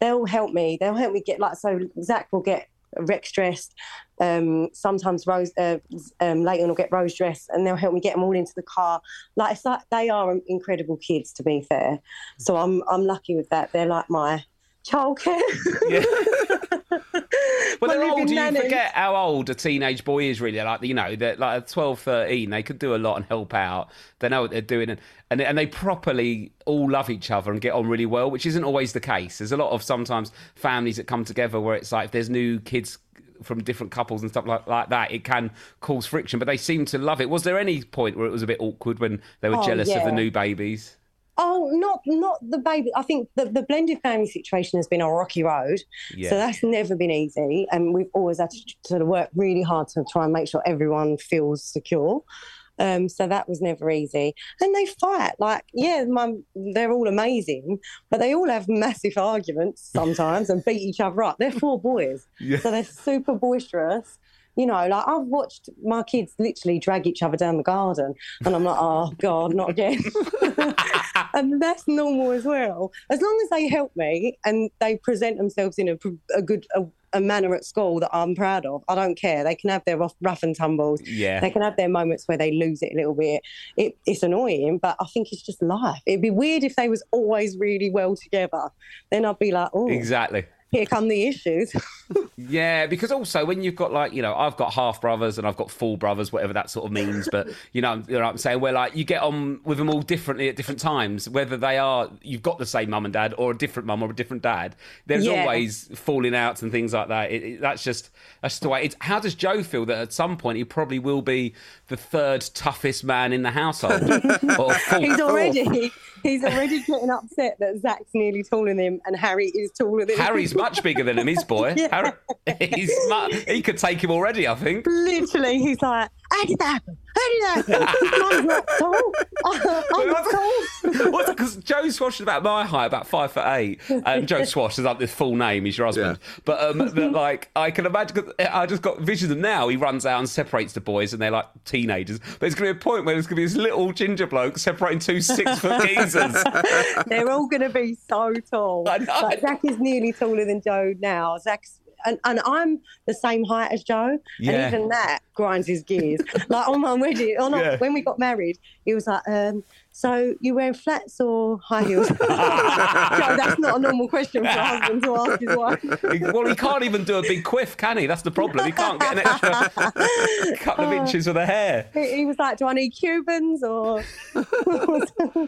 they'll help me. They'll help me get like so. Zach will get Rex dressed. Um, sometimes Rose, uh, um, Leighton will get Rose dressed, and they'll help me get them all into the car. Like it's like they are incredible kids, to be fair. So I'm I'm lucky with that. They're like my childcare. My they're old. You forget how old a teenage boy is, really. Like, you know, they're like 12, 13. They could do a lot and help out. They know what they're doing. And, and, and they properly all love each other and get on really well, which isn't always the case. There's a lot of sometimes families that come together where it's like if there's new kids from different couples and stuff like, like that, it can cause friction. But they seem to love it. Was there any point where it was a bit awkward when they were Oh, jealous of the new babies? Oh, not not the baby. I think the, the blended family situation has been a rocky road. Yeah. So that's never been easy. And we've always had to sort of work really hard to try and make sure everyone feels secure. Um, so that was never easy. And they fight. Like, yeah, mum, they're all amazing, but they all have massive arguments sometimes and beat each other up. They're four boys. Yeah. So they're super boisterous. You know, like I've watched my kids literally drag each other down the garden, and I'm like, oh God, not again. and that's normal as well. As long as they help me and they present themselves in a, a good a, a manner at school that I'm proud of, I don't care. They can have their rough, rough and tumbles. Yeah. They can have their moments where they lose it a little bit. It, it's annoying, but I think it's just life. It'd be weird if they was always really well together. Then I'd be like, oh, Exactly. Here come the issues. Yeah, because also when you've got like you know I've got half brothers and I've got full brothers, whatever that sort of means. But you know, you know what I'm saying where like you get on with them all differently at different times, whether they are you've got the same mum and dad or a different mum or a different dad. There's Yeah. always falling outs and things like that. It, it- that's just that's just the way. It's, how does Joe feel that at some point he probably will be the third toughest man in the household? he's already he's already getting upset that Zach's nearly taller than him and Harry is taller than him. Harry's much bigger than him, his boy. Yeah. Harry, he's mu- he could take him already, I think. Literally, he's like, how did that happen? How did that happen? I'm tall. I'm not tall. What's because Joe Swash is about my height, about five foot eight, and Joe Swash is like this full name. He's your husband, but um, but like I can imagine. I just got visions of now. He runs out and separates the boys, and they're like teenagers. But there's going to be a point where there's going to be this little ginger bloke separating two six foot geezers. They're all going to be so tall. I. Like, Zach is nearly taller than Joe now. Zach's and, and I'm the same height as Joe, Yeah. and even that grinds his gears. like on my wedding, on Yeah. when we got married, he was like, um, "So you wearing flats or high heels?" Joe, that's not a normal question for a husband to ask his wife. well, he can't even do a big quiff, can he? That's the problem. He can't get an extra couple of inches of the hair. He, he was like, "Do I need Cubans or?"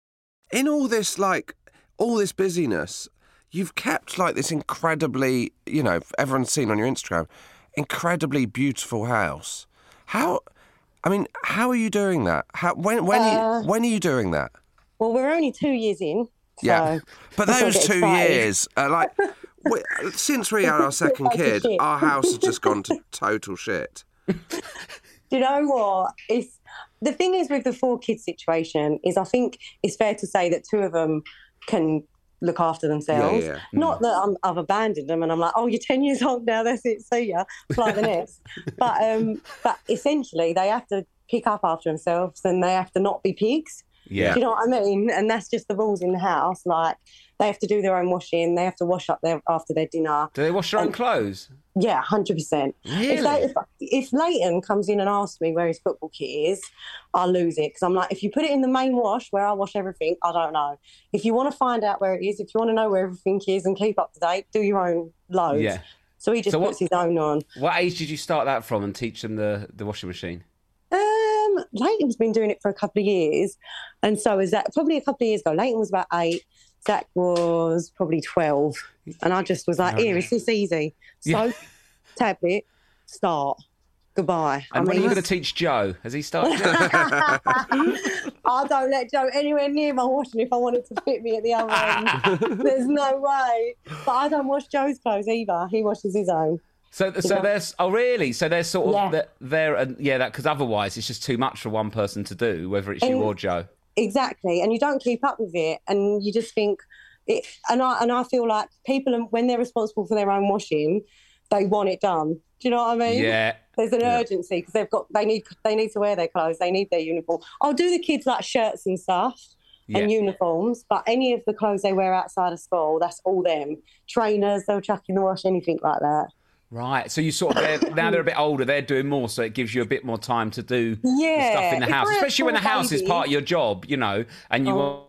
In all this like all this busyness you've kept like this incredibly you know everyone's seen on your instagram incredibly beautiful house. How i mean how are you doing that? How when when are Uh, you, when are you doing that? Well, we're only two years in. yeah but those two years are like we, since we had our second kid our house has just gone to total shit. Do you know what? It's the thing is with the four kids situation is I think it's fair to say that two of them can look after themselves. yeah. Not that I'm, I've abandoned them and I'm like, oh, you're ten years old now. That's it. See ya. Fly the nest. but um, but essentially they have to pick up after themselves and they have to not be pigs. Yeah. Do you know what I mean? And that's just the rules in the house. Like they have to do their own washing. They have to wash up their after their dinner. Do they wash their own Um, clothes? Yeah, hundred percent. If, Really? they, if if Leighton comes in and asks me where his football kit is, I'll lose it because I'm like, if you put it in the main wash where I wash everything, I don't know. If you want to find out where it is, if you want to know where everything is and keep up to date, do your own loads. Yeah. So he just So what- puts his own on. What age did you start that from and teach them the, the washing machine? Um, Leighton's been doing it for a couple of years, and so is that probably a couple of years ago. Leighton was about eight. Zach was probably twelve, and I just was like, here, it's this easy?" So, Yeah. tablet, start, goodbye. And I when are you going to teach Joe? Has he started? I don't let Joe anywhere near my washing if I wanted to fit me at the other end. There's no way. But I don't wash Joe's clothes either. He washes his own. So, so know? there's oh really? So there's sort of Yeah. they're, they're and yeah that because otherwise it's just too much for one person to do, whether it's you or Joe. Exactly, and you don't keep up with it, and you just think it. And I and I feel like people, when they're responsible for their own washing, they want it done. Do you know what I mean? Yeah. There's an urgency because they've got they need they need to wear their clothes, they need their uniform. I'll do the kids like shirts and stuff and uniforms, but any of the clothes they wear outside of school, that's all them. Trainers, they'll chuck in the wash, anything like that. Right. So you sort of they're, now they're a bit older. They're doing more, so it gives you a bit more time to do Yeah, stuff in the house, especially when the four house is part of your job, you know, and you Oh, want.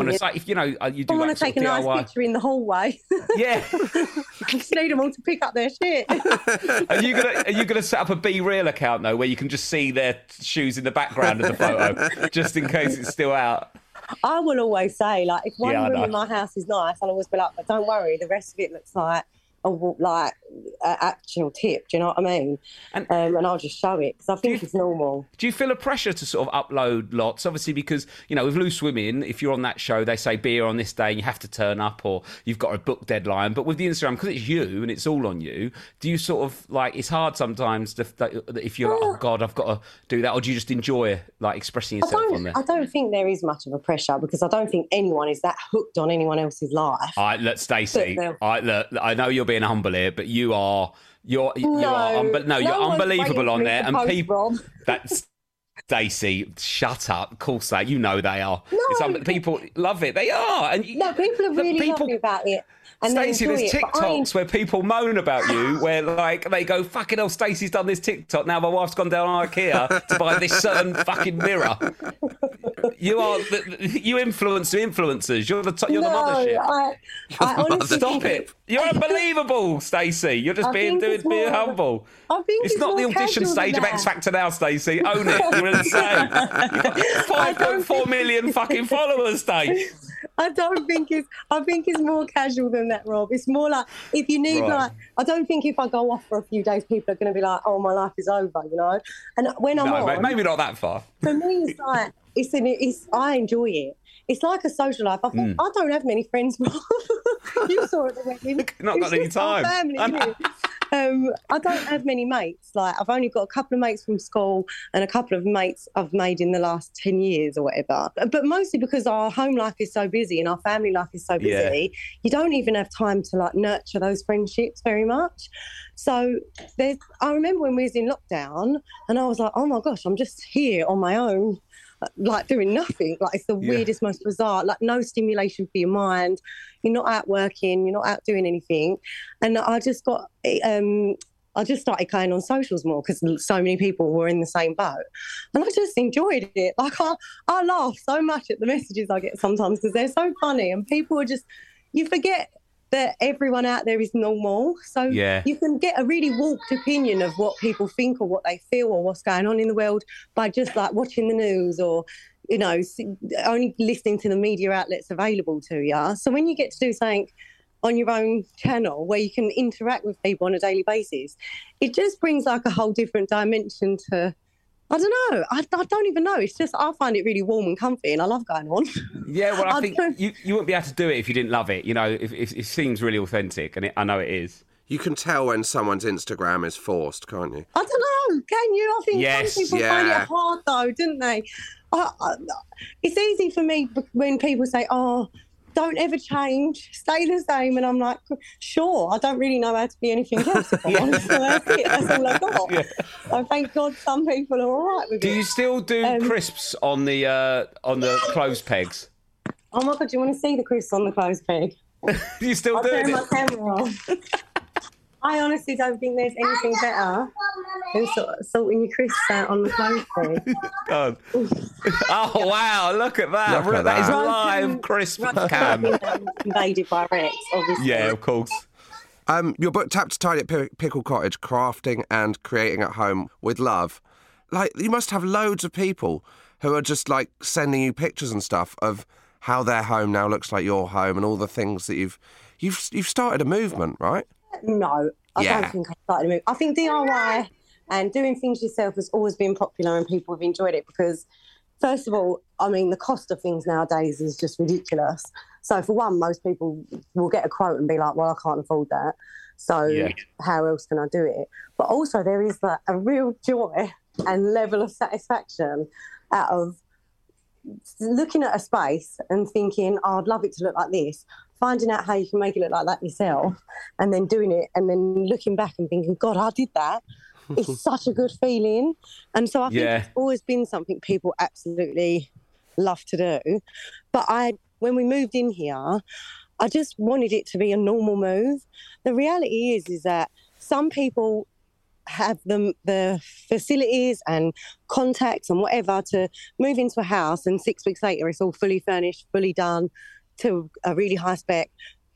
To yeah. say, if you know, uh, you do I want to take a nice DIY. picture in the hallway. Yeah. I just need them all to pick up their shit. Are you gonna Are you gonna set up a BeReal account though, where you can just see their shoes in the background of the photo, just in case it's still out? I will always say, like, if one Yeah, room in my house is nice, I'll always be like, but don't worry, the rest of it looks like a like an actual tip. Do you know what I mean? And- um, and I'll just show it because I think it's normal. Do you feel a pressure to sort of upload lots? Obviously, because you know, with loose women, if you're on that show, they say be here on this day and you have to turn up, or you've got a book deadline. But with the Instagram, because it's you and it's all on you, do you sort of like it's hard sometimes to, that if you're like, oh god, I've got to do that, or do you just enjoy like expressing yourself on there? I don't think there is much of a pressure because I don't think anyone is that hooked on anyone else's life. All right, look, Stacey. All right, look, I know you're being humble here, but you are. You're, you no, are, unbe- no, you're no waiting unbelievable on there, and people. Rob. That's Stacey. Shut up. Of course they. You know they are. No. people love it. They are, and you- No, people are really people- happy about it. And Stacey, there's TikToks where people moan about you, where like they go, "Fucking hell, Stacey's done this TikTok. Now my wife's gone down IKEA to buy this certain fucking mirror." You are the, you influence the influencers. You're the t- you're no, the mothership. I, I honestly Stop it! You're unbelievable, Stacey. You're just I being doing it's being more- humble. I think It's it's not the audition stage of X. Factor now, Stacey. Own it. You're insane. Five point four million fucking followers, Stacey. I don't think it's. I think it's more casual than that, Rob. It's more like if you need Right. like. I don't think if I go off for a few days, people are going to be like, "Oh, my life is over," you know. And when I'm No, on, maybe not that far. for me, it's like it's an, it's. I enjoy it. It's like a social life. I think Mm. I don't have many friends. Rob. you saw it at the wedding. Not It's got any time. Family, um, I don't have many mates. Like I've only got a couple of mates from school and a couple of mates I've made in the last ten years or whatever. But mostly because our home life is so busy and our family life is so busy, Yeah. you don't even have time to like nurture those friendships very much. So there's. I remember when we was in lockdown, and I was like, oh my gosh, I'm just here on my own. Like doing nothing, like it's the Yeah. weirdest, most bizarre. Like no stimulation for your mind. You're not out working. You're not out doing anything. And I just got, um, I just started going on socials more because so many people were in the same boat, and I just enjoyed it. Like I, I laugh so much at the messages I get sometimes because they're so funny, and people are just, you forget that everyone out there is normal. So Yeah. you can get a really warped opinion of what people think or what they feel or what's going on in the world by just like watching the news or you know only listening to the media outlets available to you so when you get to do something on your own channel where you can interact with people on a daily basis it just brings like a whole different dimension to I don't know. I, I don't even know. It's just I find it really warm and comfy, and I love going on. Yeah, well, I I think don't- you, you wouldn't be able to do it if you didn't love it. You know, if, if it seems really authentic, and it, I know it is. You can tell when someone's Instagram is forced, can't you? I don't know. Can you? I think Yes. some people find it hard though, didn't they? I, I, it's easy for me when people say, "Oh, don't ever change, stay the same," and I'm like, "Sure, I don't really know how to be anything else." If I'm honest. So that's it. That's all I got. So thank God some people are all right with Do it. Do you still do Um, crisps on the uh, on the clothes pegs? Oh my God, do you want to see the crisps on the clothes peg? Do you still I'll turn doing my it? camera off. I honestly don't think there's anything better than sort sorting your crisps out on the clothes peg. God. Oh wow! Look at that. Look at that is that. live crisp cam. invaded by Rex, obviously. Yeah, of course. Um, your book, Tap to Tidy at Pi- Pickle Cottage, crafting and creating at home with love. Like, you must have loads of people who are just like sending you pictures and stuff of how their home now looks like your home and all the things that you've you've you've started a movement, right? No, I Yeah. don't think I started to move. I think DIY and doing things yourself has always been popular and people have enjoyed it because, first of all, I mean, the cost of things nowadays is just ridiculous. So, for one, most people will get a quote and be like, well, I can't afford that. So, Yeah. how else can I do it? But also, there is like, a real joy and level of satisfaction out of looking at a space and thinking, oh, I'd love it to look like this, finding out how you can make it look like that yourself, and then doing it, and then looking back and thinking, God, I did that. It's such a good feeling. And so I think Yeah. it's always been something people absolutely love to do. But I, when we moved in here, I just wanted it to be a normal move. The reality is, is that some people have the, the facilities and contacts and whatever to move into a house and six weeks later it's all fully furnished, fully done to a really high spec.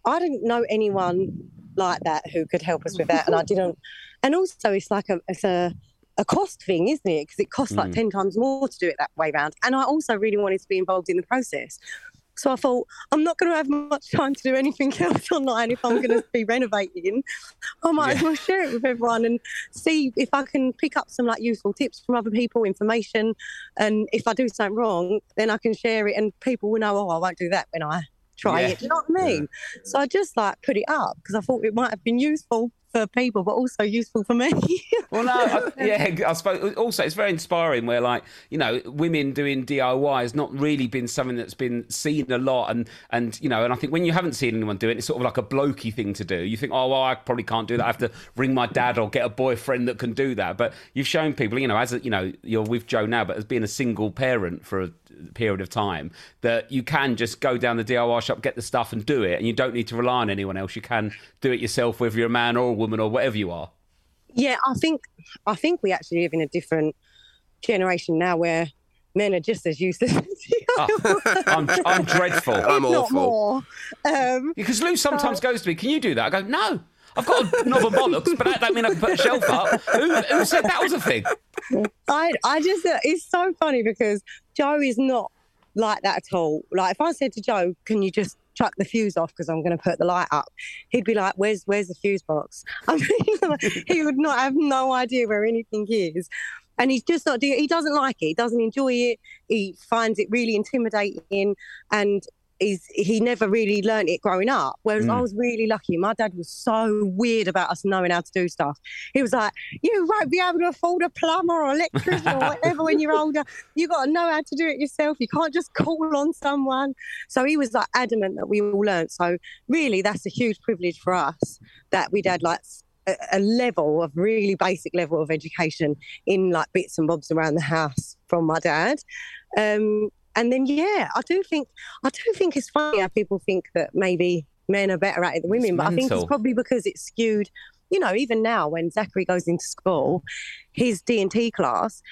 I didn't know anyone like that who could help us with that and I didn't and also it's like a it's a a cost thing, isn't it? Because it costs like Mm. 10 times more to do it that way round. And I also really wanted to be involved in the process. So I thought, I'm not going to have much time to do anything else online if I'm going to be renovating. I might as well share it with everyone and see if I can pick up some like useful tips from other people, information. And if I do something wrong, then I can share it and people will know, oh, I won't do that when I try Yeah. it. Do you know what I mean? So I just like put it up because I thought it might have been useful for people, but also useful for me. Well, no, I, yeah, I suppose also it's very inspiring where, like, you know, women doing DIY has not really been something that's been seen a lot, and and you know, and I think when you haven't seen anyone do it, it's sort of like a blokey thing to do. You think, oh, well, I probably can't do that. I have to ring my dad or get a boyfriend that can do that. But you've shown people, you know, as a, you know, you're with Joe now, but as being a single parent for a period of time, that you can just go down the DIY shop, get the stuff, and do it, and you don't need to rely on anyone else. You can do it yourself, whether you're a man or a woman or whatever you are. Yeah, I think I think we actually live in a different generation now where men are just as useless Oh, I'm, I'm dreadful. I'm if not awful. more. Um, Because Lou sometimes goes to me, "Can you do that?" I go, "No, I've got a knob bollocks, but that don't mean I can put a shelf up." Who, who said that was a thing? I, I just, uh, it's so funny because Joe is not like that at all. Like if I said to Joe, "Can you just chuck the fuse off because I'm going to put the light up," he'd be like, "Where's, where's the fuse box?" I mean, he would not have no idea where anything is. And he's just not. He doesn't like it. He doesn't enjoy it. He finds it really intimidating, and he's he never really learned it growing up. Whereas I was really lucky. My dad was so weird about us knowing how to do stuff. He was like, "You won't be able to afford a plumber or electrician or whatever when you're older. You got to know how to do it yourself. You can't just call on someone." So he was like adamant that we all learned. So really, that's a huge privilege for us that we'd had like a, a level of really basic level of education in like bits and bobs around the house from my dad. Um, and then yeah, I do think I do think it's funny how people think that maybe men are better at it than women, It's but I think it's probably because it's skewed. You know, even now when Zachary goes into school, his D and T class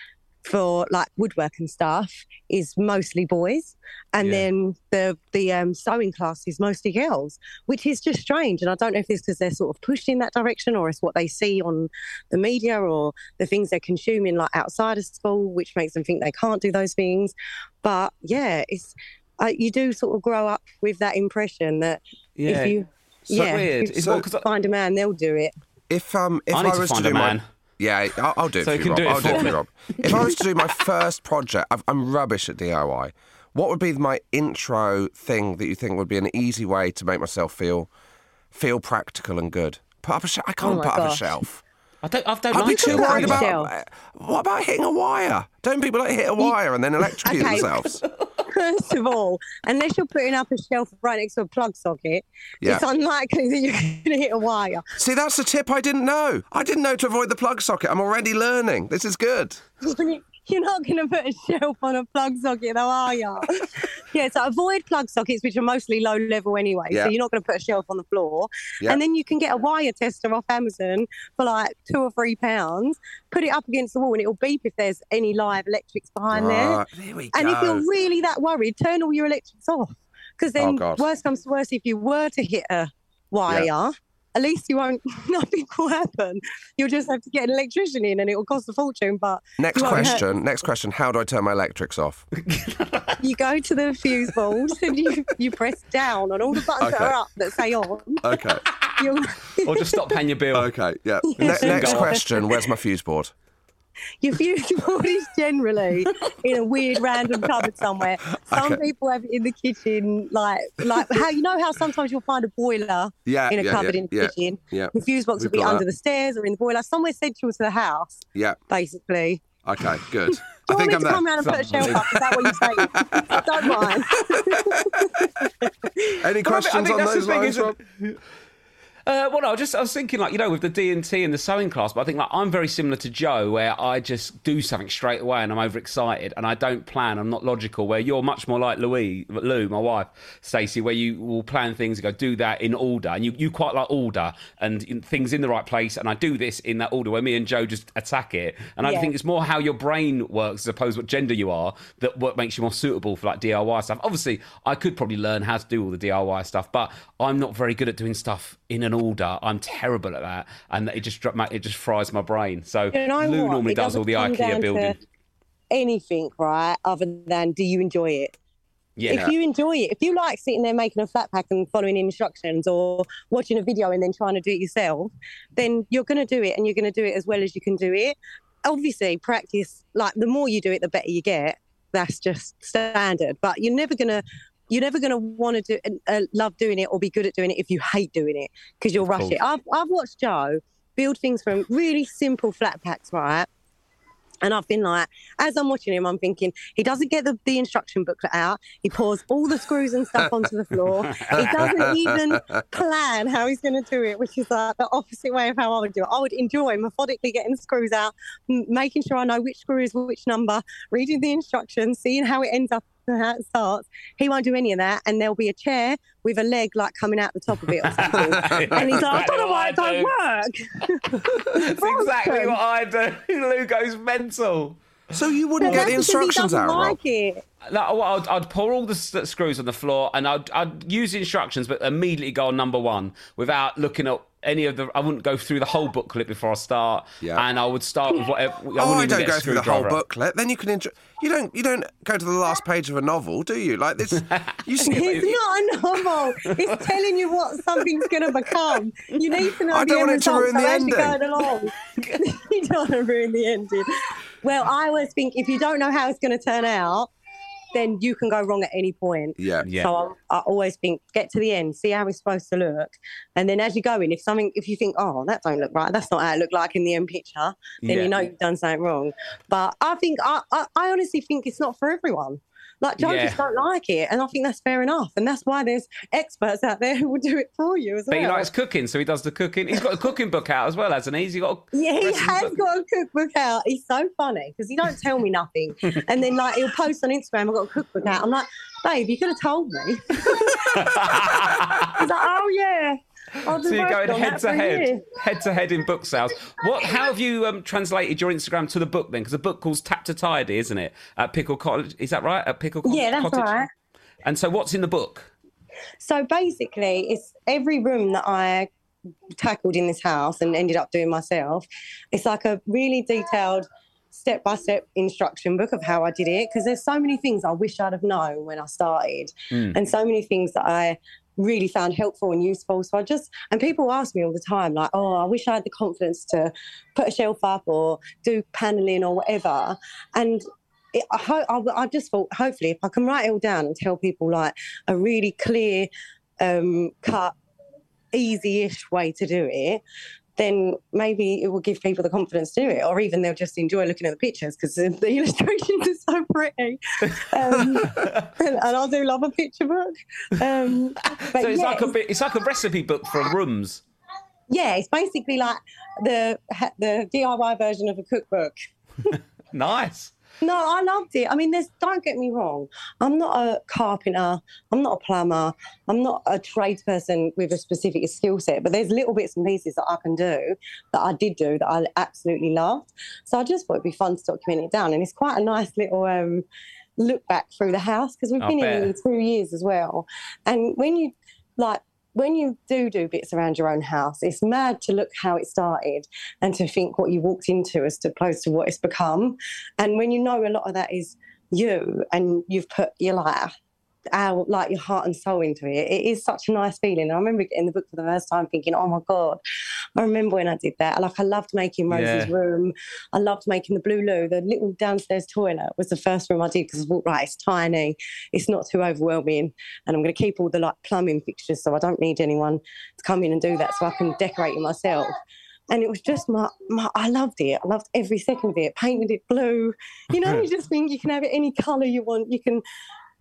for like woodwork and stuff is mostly boys, and Yeah. then the the um, sewing class is mostly girls, which is just strange. And I don't know if it's because they're sort of pushed in that direction, or it's what they see on the media, or the things they're consuming like outside of school, which makes them think they can't do those things. But yeah, it's uh, you do sort of grow up with that impression that Yeah. if you So yeah weird. if you It's what- 'cause I- find a man, they'll do it. If um if I I, need to was to find do a my man. Yeah, I'll, I'll do it So for you you, can Rob. do it I'll do it for you, Rob. If I was to do my first project, I've, I'm rubbish at DIY. What would be my intro thing that you think would be an easy way to make myself feel feel practical and good? Put up a shelf. I can't Oh my put up a shelf. I don't. I don't I'd be like too worried Put up a about. shelf. Uh, what about hitting a wire? Don't people like hit a wire and then electrocute Okay. themselves? First of all, unless you're putting up a shelf right next to a plug socket, Yeah. it's unlikely that you're going to hit a wire. See, that's the tip I didn't know. I didn't know to avoid the plug socket. I'm already learning. This is good. You're not going to put a shelf on a plug socket, though, are you? yeah, so avoid plug sockets, which are mostly low level anyway. Yeah. So you're not going to put a shelf on the floor. Yeah. And then you can get a wire tester off Amazon for like two or three pounds, put it up against the wall, and it'll beep if there's any live electrics behind there. Right, there we And if you're really that worried, turn all your electrics off. Because Oh, then, God. worst comes to worst, if you were to hit a wire, at least you won't, nothing will happen. You'll just have to get an electrician in and it will cost a fortune. But Next you won't hurt- question. Next question. How do I turn my electrics off? You go to the fuse board and you, you press down on all the buttons that are up that say on. Okay. You'll, Or just stop paying your bill. Okay. Yeah. Ne- next question. Where's my fuse board? Your fuse board is generally in a weird random cupboard somewhere. Some Okay. people have it in the kitchen, like like how you know how sometimes you'll find a boiler Yeah, in a yeah, cupboard yeah, in the yeah, kitchen. yeah. The fuse box We've will be got under that. the stairs or in the boiler, somewhere central to the house, Yeah. basically. Okay. Good. Do I you think want I'm me to come there. round and put a shelf up? Is that what you're saying? Don't mind. Any questions think on those lines, Rob? Uh, well, no, I just I was thinking like you know with the D and T and the sewing class, but I think like I'm very similar to Joe, where I just do something straight away and I'm overexcited and I don't plan. I'm not logical. Where you're much more like Louis, Lou, my wife, Stacey, where you will plan things and go do that in order, and you, you quite like order and in, things in the right place. And I do this in that order. Where me and Joe just attack it, and I Yeah. think it's more how your brain works as opposed to what gender you are that what makes you more suitable for like DIY stuff. Obviously, I could probably learn how to do all the DIY stuff, but I'm not very good at doing stuff in an order. I'm terrible at that, and it just it just fries my brain. So You know Lou what? normally It does all the IKEA building. anything, right? Other than do you enjoy it? Yeah. If you enjoy it, if you like sitting there making a flat pack and following instructions or watching a video and then trying to do it yourself, then you're going to do it and you're going to do it as well as you can do it. Obviously, practice, like the more you do it, the better you get. That's just standard. But you're never going to. You're never going to want to do, uh, love doing it or be good at doing it if you hate doing it because you'll rush it. I've, I've watched Joe build things from really simple flat packs, right? And I've been like, as I'm watching him, I'm thinking, he doesn't get the, the instruction booklet out. He pours all the screws and stuff onto the floor. He doesn't even plan how he's going to do it, which is like the opposite way of how I would do it. I would enjoy methodically getting the screws out, m- making sure I know which screw is which number, reading the instructions, seeing how it ends up and how starts. He won't do any of that. And there'll be a chair with a leg like coming out the top of it and he's like, I don't know why it don't work. That's exactly what I do. Lou goes mental. So you wouldn't get the that's because he instructions out, Rob? like it. No, well, I'd, I'd pour all the screws on the floor and I'd, I'd use the instructions, but immediately go on number one without looking at any of the. I wouldn't go through the whole booklet before I start. Yeah. And I would start with whatever. I Oh, wouldn't I don't go through the whole booklet. Then you can enjoy. You don't. You don't go to the last page of a novel, do you? Like this. You skip. It's not a novel. It's telling you what something's going to become. You need to know I the don't end want it to ruin the ending. along, you don't want to ruin the ending. Well, I always think if you don't know how it's going to turn out, then you can go wrong at any point. Yeah. Yeah. So I, I always think get to the end, see how it's supposed to look, and then as you go in, if something, if you think, oh, that don't look right, that's not how it looked like in the end picture, then Yeah. you know you've done something wrong. But I think I, I, I honestly think it's not for everyone. Like Joe Yeah. just don't like it, and I think that's fair enough, and that's why there's experts out there who will do it for you as But well. But he likes cooking, so he does the cooking. He's got a cooking book out as well, hasn't he? He's got a Yeah, he has book. got a cookbook out. He's so funny because he don't tell me nothing, and then like he'll post on Instagram, "I've got a cookbook out." I'm like, "Babe, you could have told me." He's like, "Oh yeah." So you're going head to head, year." head to head in book sales. What? How have you um, translated your Instagram to the book then? Because the book calls Tap to Tidy, isn't it? At Pickle Cottage, is that right? At Pickle Co- Yeah, that's Cottage. right. And so, what's in the book? So basically, it's every room that I tackled in this house and ended up doing myself. It's like a really detailed step by step instruction book of how I did it because there's so many things I wish I'd have known when I started Mm. and so many things that I really found helpful and useful. So I just, and people ask me all the time, like, oh, I wish I had the confidence to put a shelf up or do paneling or whatever. And it, I, ho- I, I just thought, hopefully, if I can write it all down and tell people like a really clear, um, cut, easy-ish way to do it, then maybe it will give people the confidence to do it, or even they'll just enjoy looking at the pictures because the, illustrations are so pretty. Um, and, and I do love a picture book. Um, so it's yeah, like a bit, it's like a recipe book for rooms. yeah, it's basically like the the DIY version of a cookbook. Nice. No, I loved it. I mean, there's don't get me wrong. I'm not a carpenter. I'm not a plumber. I'm not a tradesperson with a specific skill set. But there's little bits and pieces that I can do that I did do that I absolutely loved. So I just thought it'd be fun to document it down, and it's quite a nice little um, look back through the house because we've I been here bet. nearly two years as well. And when you like when you do do bits around your own house, it's mad to look how it started and to think what you walked into as opposed to what it's become. And when you know a lot of that is you and you've put your like our like your heart and soul into it, it is such a nice feeling. I remember getting the book for the first time thinking, oh my God, I remember when I did that. Like I loved making Rose's Yeah. room. I loved making the blue loo. The little downstairs toilet was the first room I did because I thought, right, it's tiny, it's not too overwhelming, and I'm going to keep all the like plumbing fixtures so I don't need anyone to come in and do that, so I can decorate it myself. And it was just my, my, I loved it. I loved every second of it. Painted it blue. You know, you just think you can have it any colour you want. You can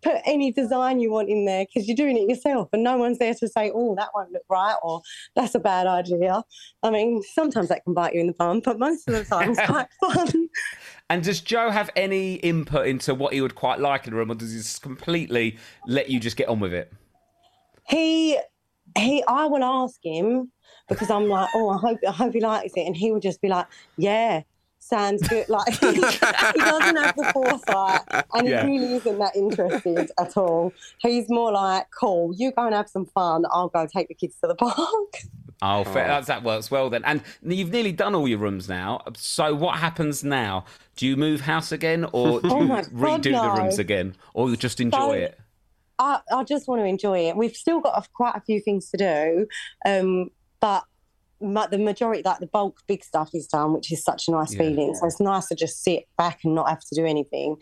put any design you want in there because you're doing it yourself and no one's there to say, oh, that won't look right or that's a bad idea. I mean, sometimes that can bite you in the bum, but most of the time it's quite fun. And does Joe have any input into what he would quite like in a room, or does he just completely let you just get on with it? He, he, I will ask him because I'm like, oh, I hope, I hope he likes it, and he will just be like, yeah. Sounds good. Like he, he doesn't have the foresight, and Yeah. he really isn't that interested at all. He's more like, "Cool, you go and have some fun. I'll go take the kids to the park." Oh, fair. That, that works well then. And you've nearly done all your rooms now. So what happens now? Do you move house again, or do Oh you my God, redo the rooms again, or you just enjoy So- it? I, I just want to enjoy it. We've still got a, quite a few things to do, um, but ma- the majority, like the bulk, big stuff, is done, which is such a nice Yeah. feeling. So it's nice to just sit back and not have to do anything.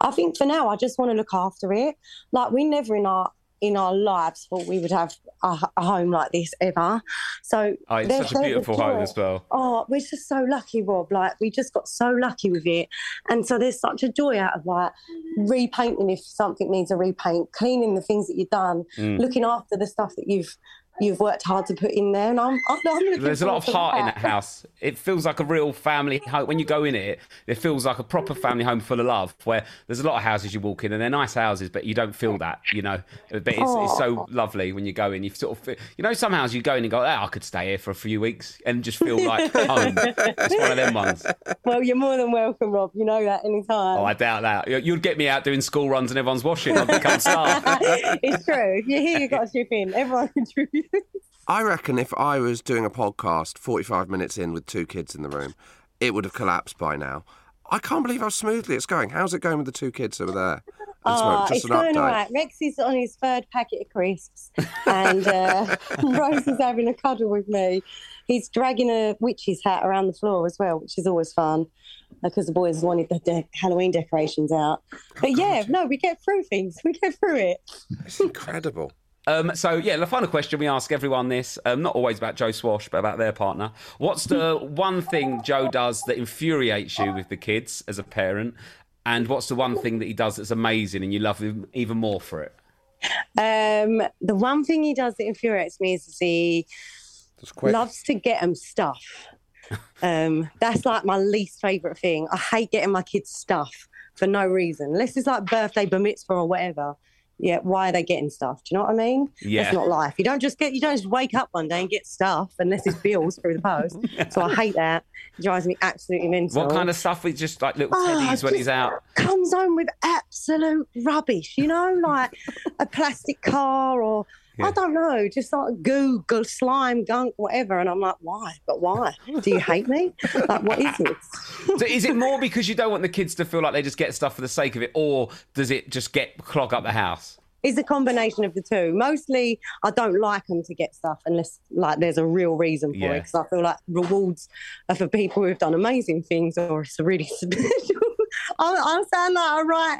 I think for now, I just want to look after it. Like we never in our in our lives thought we would have a, a home like this ever. So Oh, it's such a beautiful home as well. Oh, we're just so lucky, Rob. Like we just got so lucky with it, and so there's such a joy out of like repainting if something needs a repaint, cleaning the things that you've done, Mm. looking after the stuff that you've you've worked hard to put in there, and I'm I'm, I'm There's a lot of heart in that house. It feels like a real family home. When you go in it, it feels like a proper family home full of love. Where there's a lot of houses you walk in, and they're nice houses, but you don't feel that, you know. But it's, it's so lovely when you go in. You sort of, feel, you know, some houses you go in and go, oh, I could stay here for a few weeks and just feel like home. It's one of them ones. Well, you're more than welcome, Rob. You know that anytime. Oh, I doubt that. You- You'd get me out doing school runs and everyone's washing. I'd become staff. it's true. You're here, you've got to chip in. Everyone contributes. I reckon if I was doing a podcast 45 minutes in with two kids in the room, it would have collapsed by now. I can't believe how smoothly it's going. How's it going with the two kids over there? Oh, it's going all right. Rex is on his third packet of crisps, and uh, Rose is having a cuddle with me. He's dragging a witch's hat around the floor as well, which is always fun because the boys wanted the de- Halloween decorations out. But yeah, no, we get through things. We get through it. It's incredible. Um, so yeah, the final question we ask everyone this, um, not always about Joe Swash, but about their partner. What's the one thing Joe does that infuriates you with the kids as a parent, and what's the one thing that he does that's amazing and you love him even more for it? Um, the one thing he does that infuriates me is he loves to get them stuff. Um, that's like my least favourite thing. I hate getting my kids stuff for no reason, unless it's like birthday, bar mitzvah, or whatever. Yeah, why are they getting stuff? Do you know what I mean? Yeah. That's not life. You don't just get, you don't just wake up one day and get stuff unless it's bills through the post. So I hate that. It drives me absolutely mental. What kind of stuff with just like little Oh, teddies when he's out? comes home with absolute rubbish, you know, like a plastic car or Yeah. I don't know, just like goo, goo, slime, gunk, whatever. And I'm like, why? But why? Do you hate me? Like, what is it? So is it more because you don't want the kids to feel like they just get stuff for the sake of it, or does it just get clog up the house? It's a combination of the two. Mostly, I don't like them to get stuff unless like there's a real reason for Yeah. it. Because I feel like rewards are for people who've done amazing things, or it's a really special. I, I sound like a right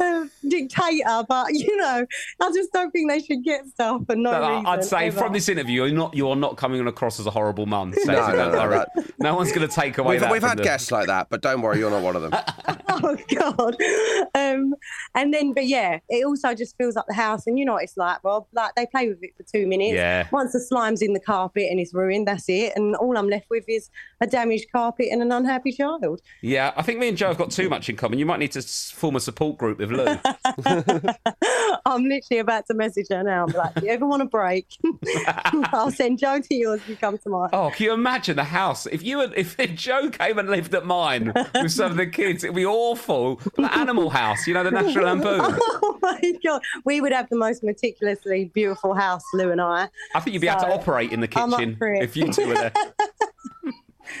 uh, dictator, but you know, I just don't think they should get stuff for no, No, reason. I'd say ever. from this interview, you're not you are not coming across as a horrible mum. Stacey, No, no, no, worry. no. No one's going to take away We've, that. we've had the- guests like that, but don't worry, you're not one of them. oh god um and then but yeah it also just fills up the house and you know what it's like rob like they play with it for two minutes Yeah. once the slime's in the carpet and it's ruined that's it and all i'm left with is a damaged carpet and an unhappy child Yeah, I think me and Joe have got too much in common. You might need to form a support group with Lou. i'm literally about to message her now i'm like do you ever want a break i'll send joe to yours if you come to mine Oh, can you imagine the house? If you if Joe came and lived at mine with some of the kids, it'd be awful. Like Animal House, you know, the National Lampoon. Oh my god, we would have the most meticulously beautiful house, Lou and I. I think you'd be able to operate in the kitchen if you two were there.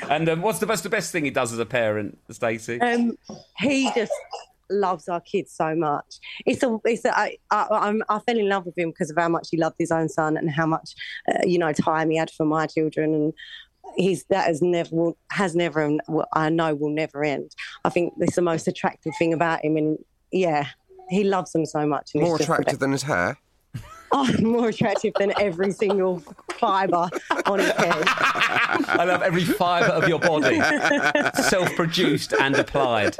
And um, what's the best, the best thing he does as a parent, Stacey? Um, he just loves our kids so much. It's a, it's a, I, I, I'm, I fell in love with him because of how much he loved his own son and how much, uh, you know, time he had for my children. And he's that has never, will- has never, and will- I know will never end. I think it's the most attractive thing about him. And yeah, he loves them so much. And More it's just the attractive than his hair. Oh, more attractive than every single fibre on his head. I love every fibre of your body, self-produced and applied.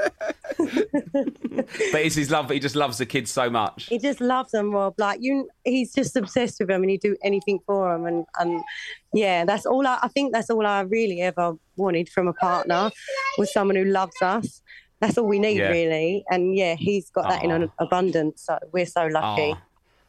but it's his love. He just loves the kids so much. He just loves them, Rob. Like you, he's just obsessed with them, and he'd do anything for them. And and yeah, that's all. I, I think that's all I really ever wanted from a partner was someone who loves us. That's all we need, Yeah. really. And yeah, he's got that in abundance. So we're so lucky. Aw.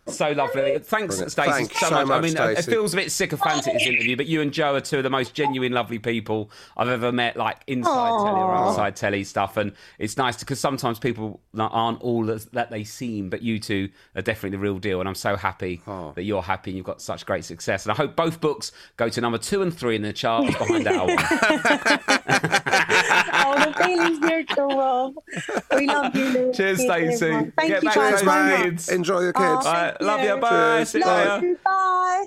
So lovely. Thanks, Brilliant. Stacey, Thanks so, so much. I mean, uh, it feels a bit sycophantic this interview, but you and Joe are two of the most genuine, lovely people I've ever met, like inside telly or outside telly stuff. And it's nice because sometimes people aren't all that they seem, but you two are definitely the real deal. And I'm so happy that you're happy and you've got such great success. And I hope both books go to number two and three in the charts behind our one. oh, the feeling's mutual, Rob. We love you, Lou. Cheers, Cheers, Stacey. Thank Get you back guys to so those much. kids. Enjoy your Oh, kids. All right, thank love you. you. Bye. Cheers. See Love you. Bye.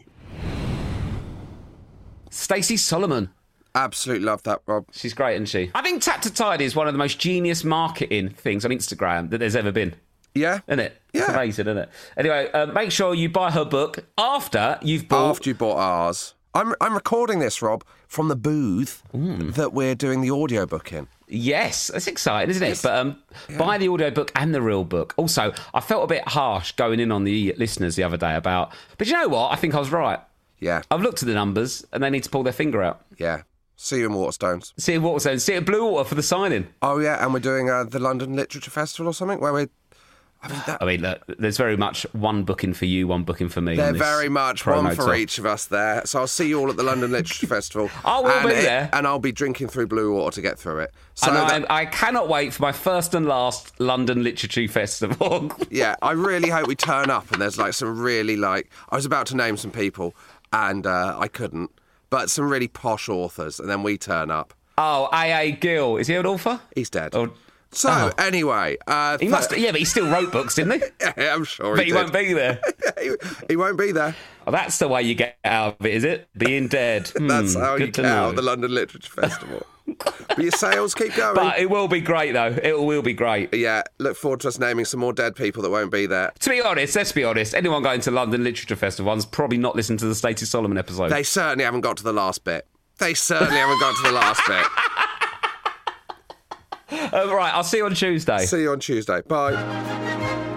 Stacey Solomon. Absolutely love that, Rob. She's great, isn't she? I think Tap to Tidy is one of the most genius marketing things on Instagram that there's ever been. Yeah. Isn't it? It's Yeah. amazing, isn't it? Anyway, uh, make sure you buy her book after you've bought. After you bought ours. I'm, I'm recording this, Rob, from the booth Hmm. that we're doing the audiobook in. Yes, that's exciting, isn't it? But um, buy the audio book and the real book. Also, I felt a bit harsh going in on the listeners the other day about. But you know what? I think I was right. Yeah, I've looked at the numbers, and they need to pull their finger out. yeah. See you in Waterstones. See at Waterstone, see at Bluewater for the signing. Oh yeah, and we're doing uh, the London Literature Festival or something where we. I mean, that, I mean, look, there's very much one booking for you, one booking for me. they're on very much one for tour. each of us there. So I'll see you all at the London Literature Festival. I will and be it- there. and I'll be drinking through Bluewater to get through it. So and that- I, I cannot wait for my first and last London Literature Festival. yeah, I really hope we turn up and there's like some really like I was about to name some people and uh, I couldn't, but some really posh authors, and then we turn up. oh, A.A. Gill. Is he an author? He's dead. Oh, So Oh. anyway, uh, he must. Yeah, but he still wrote books, didn't he? Yeah, I'm sure. but he, he won't be there. he, he won't be there. Oh, that's the way you get out of it, is it? Being dead. That's Hmm, how you get out of the London Literature Festival. but your sales keep going. But it will be great, though. It will be great. yeah, look forward to us naming some more dead people that won't be there. To be honest, let's be honest. Anyone going to London Literature Festival one's probably not listened to the Stacey Solomon episode. They certainly haven't got to the last bit. They certainly haven't got to the last bit right, I'll see you on Tuesday. See you on Tuesday. Bye.